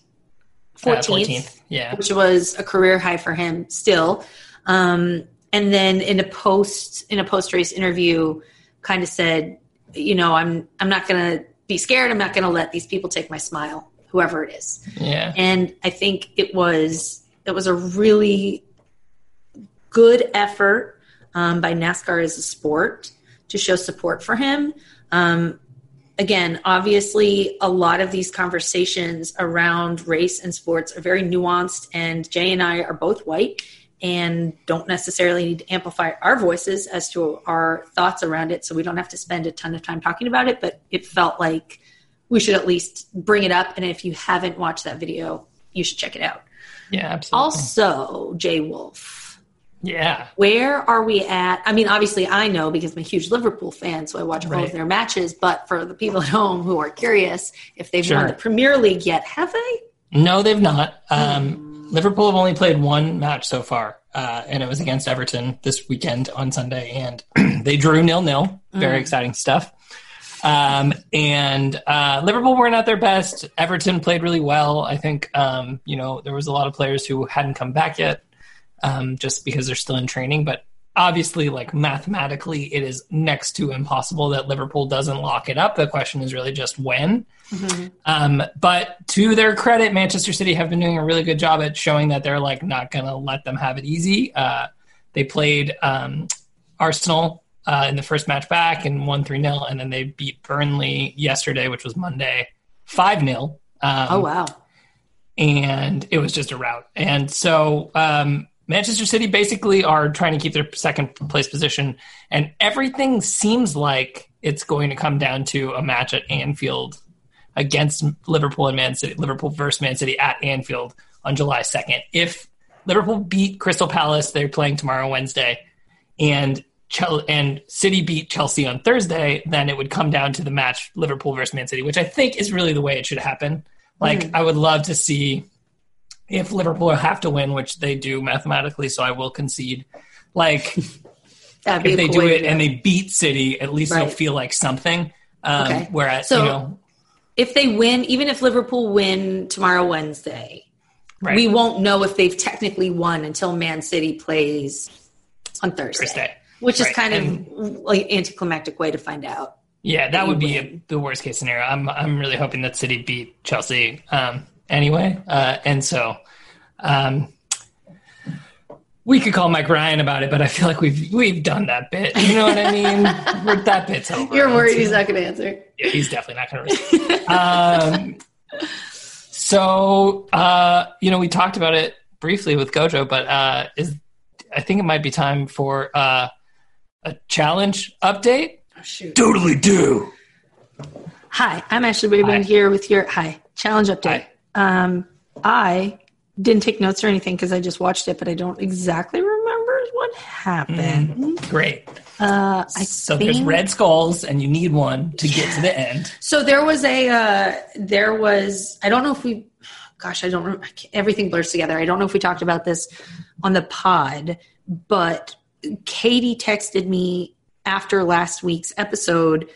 Uh, 14th, 14th. Yeah. which was a career high for him still. Um, and then in a post in a post race interview, kind of said, you know, I'm I'm not going to be scared. I'm not going to let these people take my smile, whoever it is. Yeah. and I think it was it was a really good effort um, by NASCAR as a sport to show support for him. Um, again, obviously, a lot of these conversations around race and sports are very nuanced, and Jay and I are both white and don't necessarily need to amplify our voices as to our thoughts around it, so we don't have to spend a ton of time talking about it. But it felt like we should at least bring it up, and if you haven't watched that video, you should check it out. Yeah, absolutely. Also, Jay Wolf, yeah. where are we at? I mean, obviously, I know because I'm a huge Liverpool fan, so I watch all Right. of their matches. But for the people at home who are curious if they've Sure. won the Premier League yet, have they? No, they've not. Um, Liverpool have only played one match so far, uh, and it was against Everton this weekend on Sunday, and they drew nil nil. Very exciting stuff. Um, and uh, Liverpool weren't at their best. Everton played really well. I think um, you know there was a lot of players who hadn't come back yet, um, just because they're still in training. But obviously, like mathematically, it is next to impossible that Liverpool doesn't lock it up. The question is really just when. Um, but to their credit, Manchester City have been doing a really good job at showing that they're like not going to let them have it easy. Uh, they played um, Arsenal uh, in the first match back and won 3 0, and then they beat Burnley yesterday, which was Monday, 5 0. Um, Oh wow! and it was just a rout. And so um, Manchester City basically are trying to keep their second place position, and everything seems like it's going to come down to a match at Anfield against Liverpool and Man City, Liverpool versus Man City at Anfield on July 2nd. If Liverpool beat Crystal Palace, they're playing tomorrow, Wednesday, and Chel- and City beat Chelsea on Thursday, then it would come down to the match Liverpool versus Man City, which I think is really the way it should happen. Like, mm-hmm. I would love to see if Liverpool have to win, which they do mathematically, so I will concede. Like, if a they cool do it and they beat City, at least they'll feel like something. Um, Okay. Whereas, So- you know, If they win, even if Liverpool win tomorrow Wednesday, right, we won't know if they've technically won until Man City plays on Thursday, Thursday. which is Right, kind of like anticlimactic way to find out. Yeah, that would be win. the worst case scenario. I'm I'm really hoping that City beat Chelsea um, anyway, uh, and so um, we could call Mike Ryan about it, but I feel like we've we've done that bit. You know what I mean? That bit's over. You're worried he's not going to answer. Yeah, he's definitely not going to um, so uh, you know, we talked about it briefly with Gojo, but uh, is I think it might be time for uh, a challenge update. Oh, shoot. Totally do. Hi, I'm Ashley Rayburn here with your hi challenge update. Um, I didn't take notes or anything because I just watched it, but I don't exactly remember what happened. Great. Uh, I So think, there's red skulls, and you need one to get to the end. So there was a uh, there was I don't know if we, gosh, I don't remember. Everything blurs together. I don't know if we talked about this on the pod, but Katie texted me after last week's episode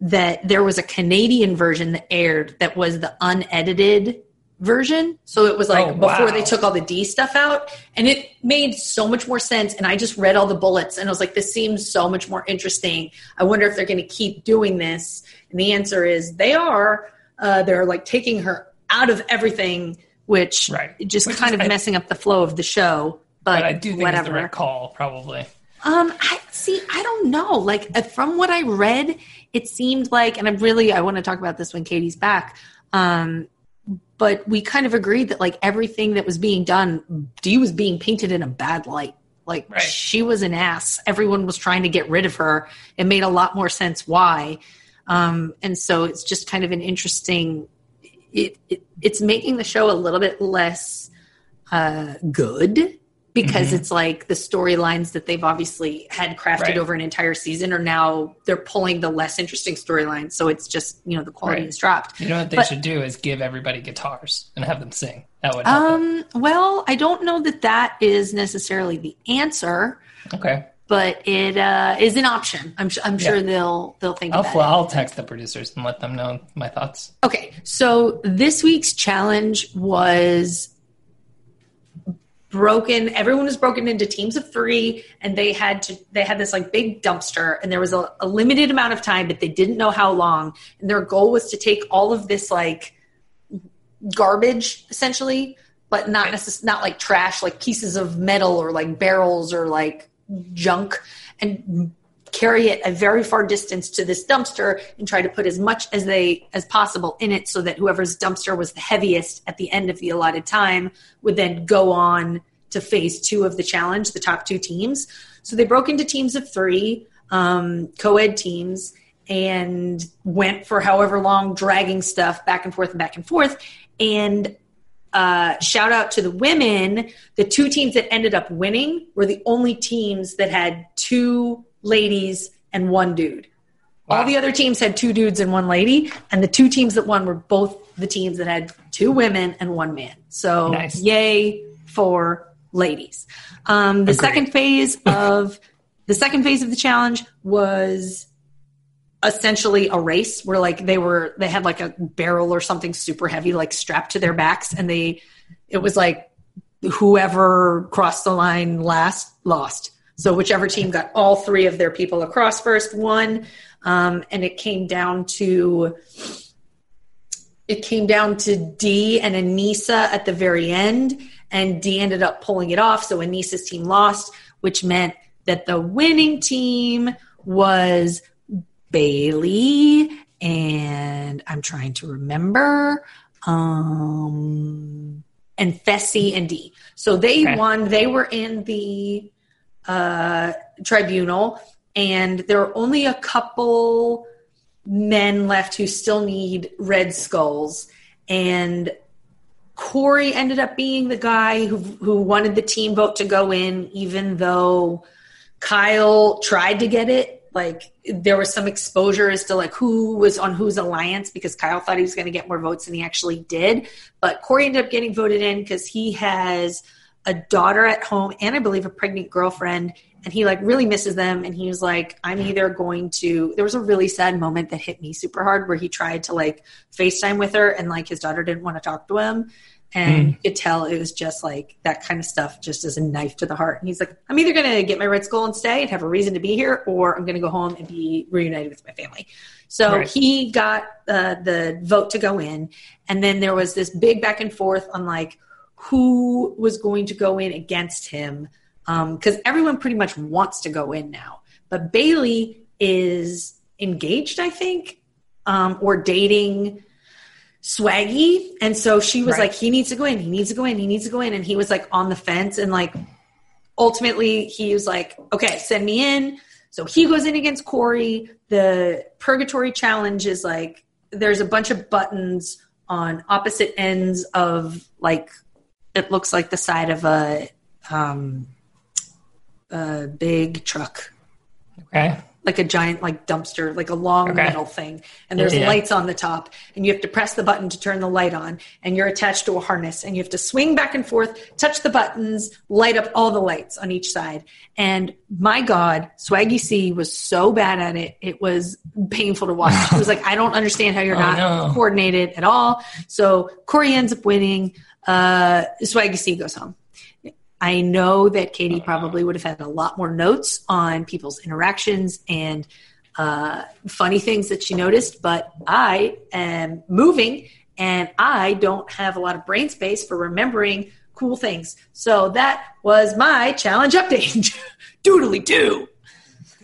that there was a Canadian version that aired that was the unedited version. So it was like Oh, before wow. they took all the D stuff out and it made so much more sense. And I just read all the bullets and I was like, this seems so much more interesting. I wonder if they're going to keep doing this. And the answer is they are. Uh, they're like taking her out of everything, which Right. just Which kind is- of I- messing up the flow of the show. But, But I do think whatever. it's the right call, probably. Um, I see. I don't know. Like uh, from what I read, it seemed like, and I'm really I want to talk about this when Katie's back. Um, but we kind of agreed that like everything that was being done, Dee was being painted in a bad light. Like Right. she was an ass. Everyone was trying to get rid of her. It made a lot more sense why. Um, and so it's just kind of an interesting. It, it it's making the show a little bit less uh, good because Mhm. it's like the storylines that they've obviously had crafted Right. over an entire season are now they're pulling the less interesting storylines. So it's just you know the quality Right. has dropped. You know what they But- should do is give everybody guitars and have them sing. That would help. Um, well, I don't know that that is necessarily the answer. Okay. but it uh, is an option. I'm, su- I'm sure they'll they'll think I'll, about fl- it. I'll text the producers and let them know my thoughts. Okay, so this week's challenge was broken. Everyone was broken into teams of three, and they had to. They had this like big dumpster, and there was a, a limited amount of time, but they didn't know how long. And their goal was to take all of this like garbage, essentially, but not necess- not like trash, like pieces of metal or like barrels or like junk, and carry it a very far distance to this dumpster and try to put as much as they as possible in it so that whoever's dumpster was the heaviest at the end of the allotted time would then go on to phase two of the challenge the top two teams so they broke into teams of three um, co-ed teams and went for however long dragging stuff back and forth and back and forth and uh, shout out to the women. The two teams that ended up winning were the only teams that had two ladies and one dude. All the other teams had two dudes and one lady, and the two teams that won were both the teams that had two women and one man. So, Nice. yay for ladies. Um, the Agreed. second phase of the second phase of the challenge was essentially a race where like they were they had like a barrel or something super heavy like strapped to their backs and they it was like whoever crossed the line last lost so whichever team got all three of their people across first won um, and it came down to it came down to D and Aneesa at the very end, and D ended up pulling it off. So Aneesa's team lost, which meant that the winning team was Bayleigh and I'm trying to remember um and Fessy and D. So they Okay. won. They were in the uh tribunal and there are only a couple men left who still need red skulls. And Cory ended up being the guy who who wanted the team vote to go in even though Kyle tried to get it. Like there was some exposure as to like who was on whose alliance because Kyle thought he was going to get more votes than he actually did. But Cory ended up getting voted in because he has a daughter at home and I believe a pregnant girlfriend and he like really misses them and he was like i'm either going to there was a really sad moment that hit me super hard where he tried to like facetime with her and like his daughter didn't want to talk to him and you could tell it was just like that kind of stuff just as a knife to the heart and he's like i'm either going to get my red skull and stay and have a reason to be here or i'm going to go home and be reunited with my family so Right. he got uh, the vote to go in and then there was this big back and forth on like who was going to go in against him because everyone pretty much wants to go in now. But Bayleigh is engaged, I think, um, or dating Swaggy, and so she was Right. like, "He needs to go in. He needs to go in. He needs to go in." And he was like on the fence, and like ultimately he was like, "Okay, send me in." So he goes in against Cory. The Purgatory Challenge is like there's a bunch of buttons on opposite ends of like it looks like the side of a um a big truck Okay. Like a giant like dumpster like a long Okay. metal thing. And there's Yeah. lights on the top and you have to press the button to turn the light on and you're attached to a harness and you have to swing back and forth touch the buttons light up all the lights on each side. And my god swaggy c was so bad at it. It was painful to watch. She was like i don't understand how you're Oh, not no. coordinated at all. So cory ends up winning. Uh swaggy c goes home I know that Katie probably would have had a lot more notes on people's interactions and uh, funny things that she noticed, but I am moving and I don't have a lot of brain space for remembering cool things. So that was my challenge update. Doodly doo.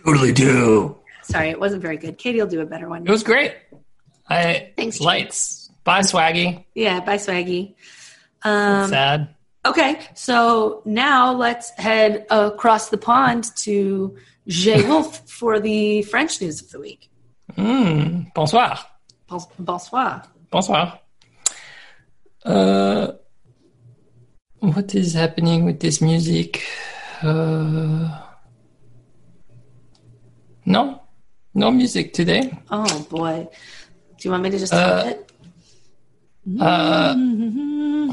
Totally do. Sorry, it wasn't very good. Katie will do a better one. It was great. I Thanks, lights. Bye, Swaggy. Yeah, bye, Swaggy. Um, Sad. Okay, so now let's head across the pond to Jay Wolf for the French news of the week. Hmm. Bonsoir. Bon- Bonsoir. Bonsoir. Uh, what is happening with this music? Uh, no, no music today. Oh boy. Do you want me to just Uh, it? Uh,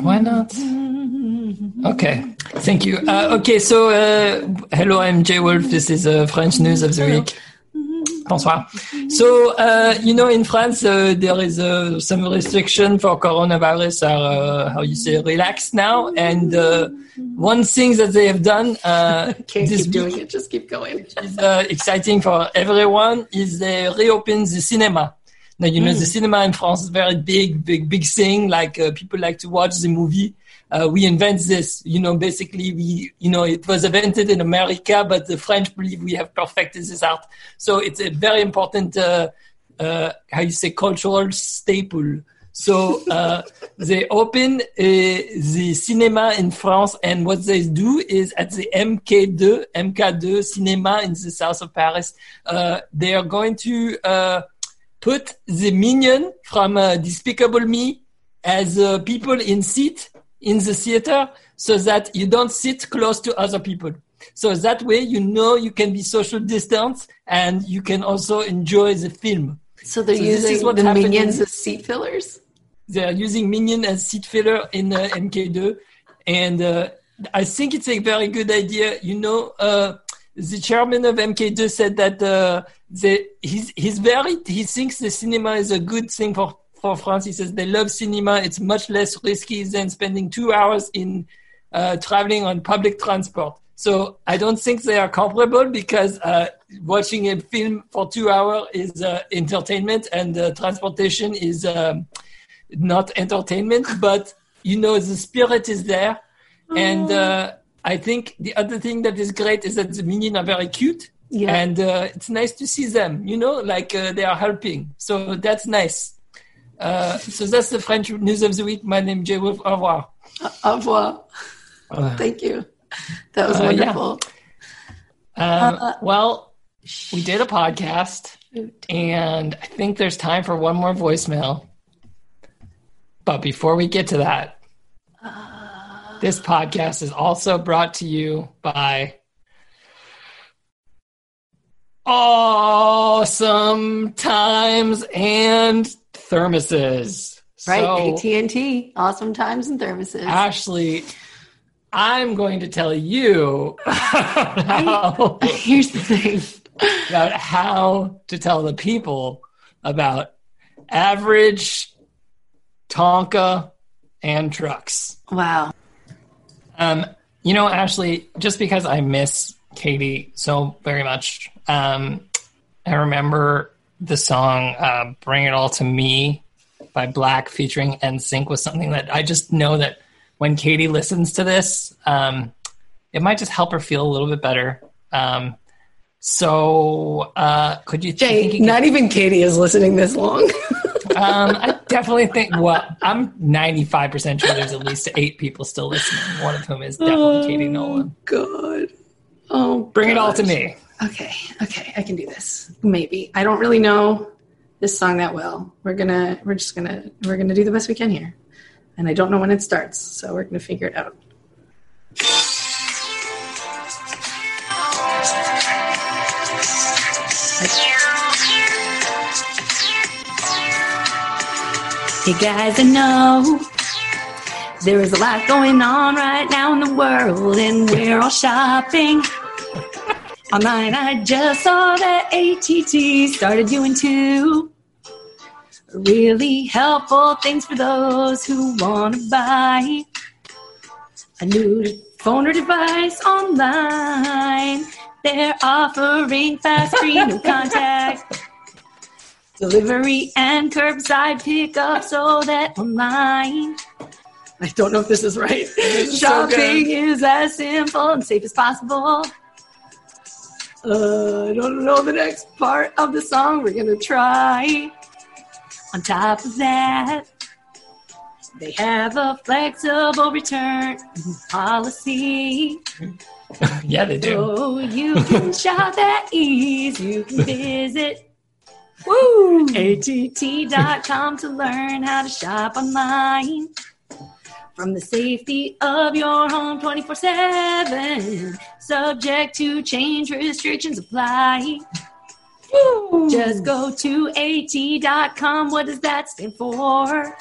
why not? Okay, thank you. Uh, okay, so uh, hello, I'm Jay Wolf. This is uh, French news of the week. Bonsoir. So, uh, you know, in France, uh, there is uh, some restriction for coronavirus are, uh, how you say, relaxed now. And uh, one thing that they have done uh, Can't this keep doing it. Just keep going. is uh, exciting for everyone is they reopen the cinema. Now you know the cinema in France is very big, big, big thing. Like uh, people like to watch the movie. Uh, we invent this, you know. Basically, we, you know, it was invented in America, but the French believe we have perfected this art. So it's a very important, uh, uh, how you say, cultural staple. So uh, they open uh, the cinema in France, and what they do is at the MK2, MK2 cinema in the south of Paris, uh, they are going to put the minion from Despicable Me as people in seat in the theater, so that you don't sit close to other people. So that way, you know you can be social distance, and you can also enjoy the film. So they're So this is using what the minions as seat fillers? they are using Minion as seat filler in uh, MK2, and uh, I think it's a very good idea. You know, uh, the chairman of MK2 said that uh, the, he's he's very he thinks the cinema is a good thing for for France. He says they love cinema. It's much less risky than spending two hours in uh, traveling on public transport. So I don't think they are comparable because uh, watching a film for two hours is uh, entertainment and uh, transportation is um, not entertainment. But you know the spirit is there, and uh, I think the other thing that is great is that the minions are very cute. Yeah. And uh, it's nice to see them, you know, like uh, they are helping. So that's nice. Uh, so that's the French news of the week. My name is Jay Wolf. Au revoir. Au revoir. Uh, Thank you. That was Uh, yeah. wonderful. Um, well, we did a podcast, and I think there's time for one more voicemail. But before we get to that, this podcast is also brought to you by Awesome Times and Thermoses. Right, So, AT&T, awesome times and thermoses. Ashley, I'm going to tell you how, Here's the thing. about how to tell the people about average Tonka and trucks. Wow. Um, you know, Ashley, just because I miss Katie so very much, um, I remember the song uh, "Bring It All to Me" by Blaque featuring NSYNC was something that I just know that when Katie listens to this, um, it might just help her feel a little bit better. Um, so, uh, could you Jay, think you could- not even Katie is listening this long. um, I definitely think. Well, I'm 95 percent sure there's at least eight people still listening. One of whom is definitely Katie Nolan. God. Oh, Bring it all to me. Okay, okay, I can do this. Maybe. I don't really know this song that well. We're gonna we're just gonna we're gonna do the best we can here. And I don't know when it starts, so we're gonna figure it out. You guys, I know there is a lot going on right now in the world, and we're all shopping. Online, I just saw that ATT started doing two really helpful things for those who want to buy a new phone or device online. They're offering fast, free, no contact delivery and curbside pickup so that online. I don't know if this is right. is Shopping good. is as simple and safe as possible. Uh, I don't know the next part of the song. We're gonna try. On top of that, they have a flexible return policy. yeah, they do. So you can shop at ease. You can visit Woo! att.com to learn how to shop online. From the safety of your home 24 7. Subject to change, restrictions apply. Just go to at.com. What does that stand for?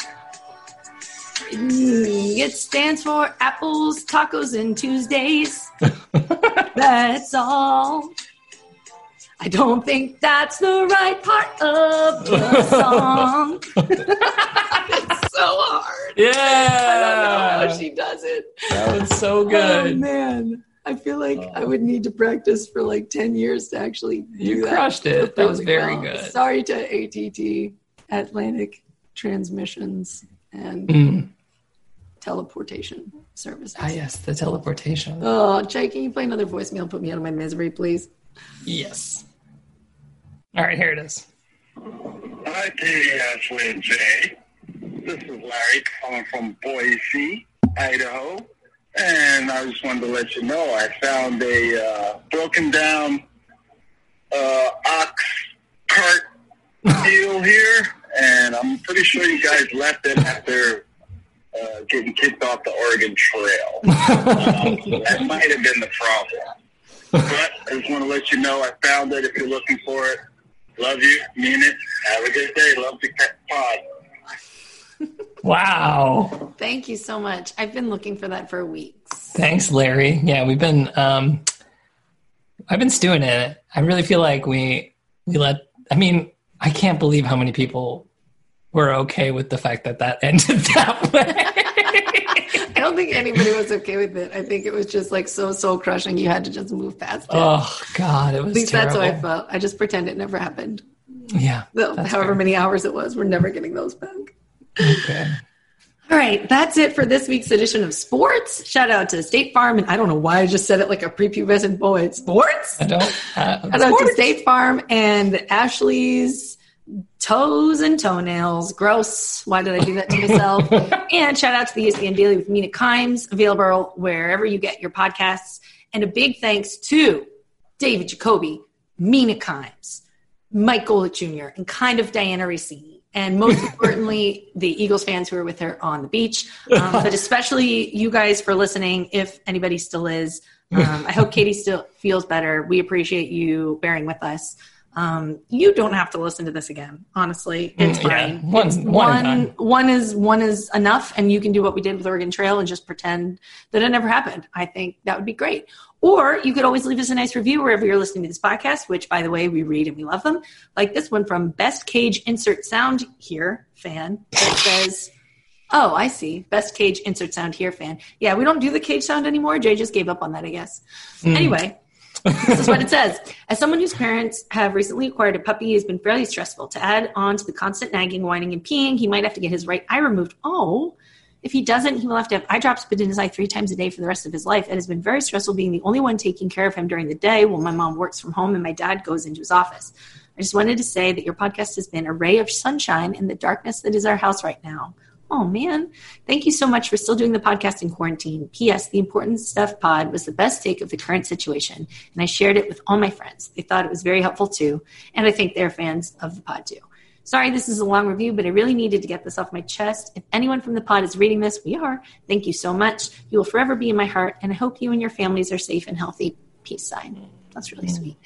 Mm, It stands for apples, tacos, and Tuesdays. That's all. I don't think that's the right part of the song. it's so hard. Yeah, I don't know how she does it. that was so good. Oh man, I feel like I would need to practice for like ten years to actually do You that crushed it. That was very well. good. Sorry to ATT Atlantic Transmissions and Mm. Teleportation Services. Ah, yes, the teleportation. Oh, Jay, can you play another voicemail? Put me out of my misery, please. Yes. All right, here it is. Hi, Katie, Ashley, and Jay. This is Larry calling from Boise, Idaho. And I just wanted to let you know I found a uh, broken down uh, ox cart deal here. And I'm pretty sure you guys left it after uh, getting kicked off the Oregon Trail. Um, that might have been the problem. But I just want to let you know I found it if you're looking for it. Love you. Mean it. Have a good day. Love the pod. Wow. Thank you so much. I've been looking for that for weeks. Thanks, Larry. Yeah, we've been um I've been stewing in it. I really feel like we we let I mean, I can't believe how many people were okay with the fact that that ended that way. I don't think anybody was okay with it. I think it was just like so soul crushing. You had to just move past it. oh god, it was At least terrible. that's how I felt. I just pretend it never happened. Yeah. That's however fair. many hours it was, we're never getting those back. Okay. All right, that's it for this week's edition of sports. Shout out to State Farm, and I don't know why I just said it like a prepubescent boy. Sports. I don't uh, Shout out to sports. State Farm and Ashley's toes and toenails. Gross. Why did I do that to myself? and shout out to the ESPN Daily with Mina Kimes, available wherever you get your podcasts. And a big thanks to David Jacoby, Mina Kimes, Mike Golic Jr., and kind of Dianna Russini. And most importantly, the Eagles fans who are with her on the beach. Um, but especially you guys for listening, if anybody still is. Um, I hope Katie still feels better. We appreciate you bearing with us. Um, you don't have to listen to this again. Honestly, it's Mm, yeah. fine. One- It's one one, one is one is enough, and you can do what we did with Oregon Trail and just pretend that it never happened. I think that would be great. Or you could always leave us a nice review wherever you're listening to this podcast, which, by the way, we read and we love them. Like this one from Best Cage Insert Sound Here fan that says. Oh, I see. Best cage insert sound here fan. Yeah, we don't do the cage sound anymore. Jay just gave up on that, I guess. Hmm. Anyway, this is what it says. As someone whose parents have recently acquired a puppy, it's been fairly stressful. To add on to the constant nagging, whining, and peeing, he might have to get his right eye removed. Oh, if he doesn't, he will have to have eye drops put in his eye three times a day for the rest of his life. It has been very stressful being the only one taking care of him during the day while my mom works from home and my dad goes into his office. I just wanted to say that your podcast has been a ray of sunshine in the darkness that is our house right now. Oh man, thank you so much for still doing the podcast in quarantine. P.S. The important stuff pod was the best take of the current situation, and I shared it with all my friends. They thought it was very helpful too, and I think they're fans of the pod too. Sorry, this is a long review, but I really needed to get this off my chest. If anyone from the pod is reading this, we are. Thank you so much. You will forever be in my heart, and I hope you and your families are safe and healthy. Peace sign. That's really mm. sweet.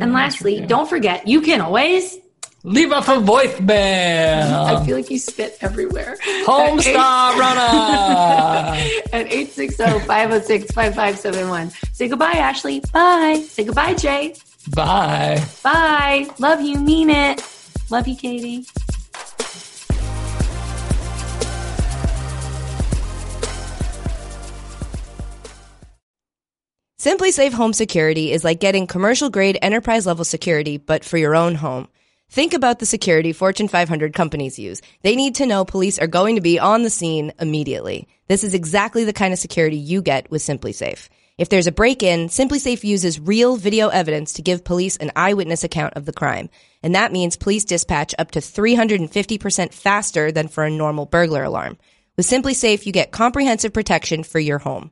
And lastly, don't forget, you can always. Leave us a voicemail. I feel like you spit everywhere. Homestar Runner. at 860-506-5571. Say goodbye, Ashley. Bye. Say goodbye, Jay. Bye. Bye. Love you. Mean it. Love you, Katie. SimpliSafe Home Security is like getting commercial grade enterprise level security, but for your own home. Think about the security Fortune 500 companies use. They need to know police are going to be on the scene immediately. This is exactly the kind of security you get with SimpliSafe. If there's a break-in, SimpliSafe uses real video evidence to give police an eyewitness account of the crime. And that means police dispatch up to 350% faster than for a normal burglar alarm. With SimpliSafe, you get comprehensive protection for your home.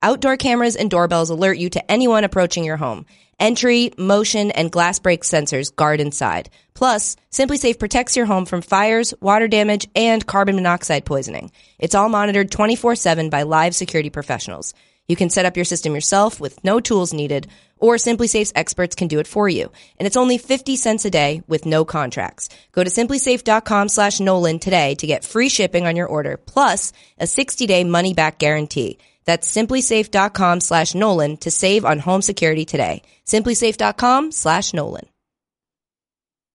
Outdoor cameras and doorbells alert you to anyone approaching your home. Entry, motion, and glass break sensors guard inside. Plus, SimpliSafe protects your home from fires, water damage, and carbon monoxide poisoning. It's all monitored 24-7 by live security professionals. You can set up your system yourself with no tools needed, or SimpliSafe's experts can do it for you. And it's only 50 cents a day with no contracts. Go to simplisafe.com slash Nolan today to get free shipping on your order, plus a 60-day money-back guarantee. That's simplisafe.com slash Nolan to save on home security today. Simplisafe.com slash Nolan.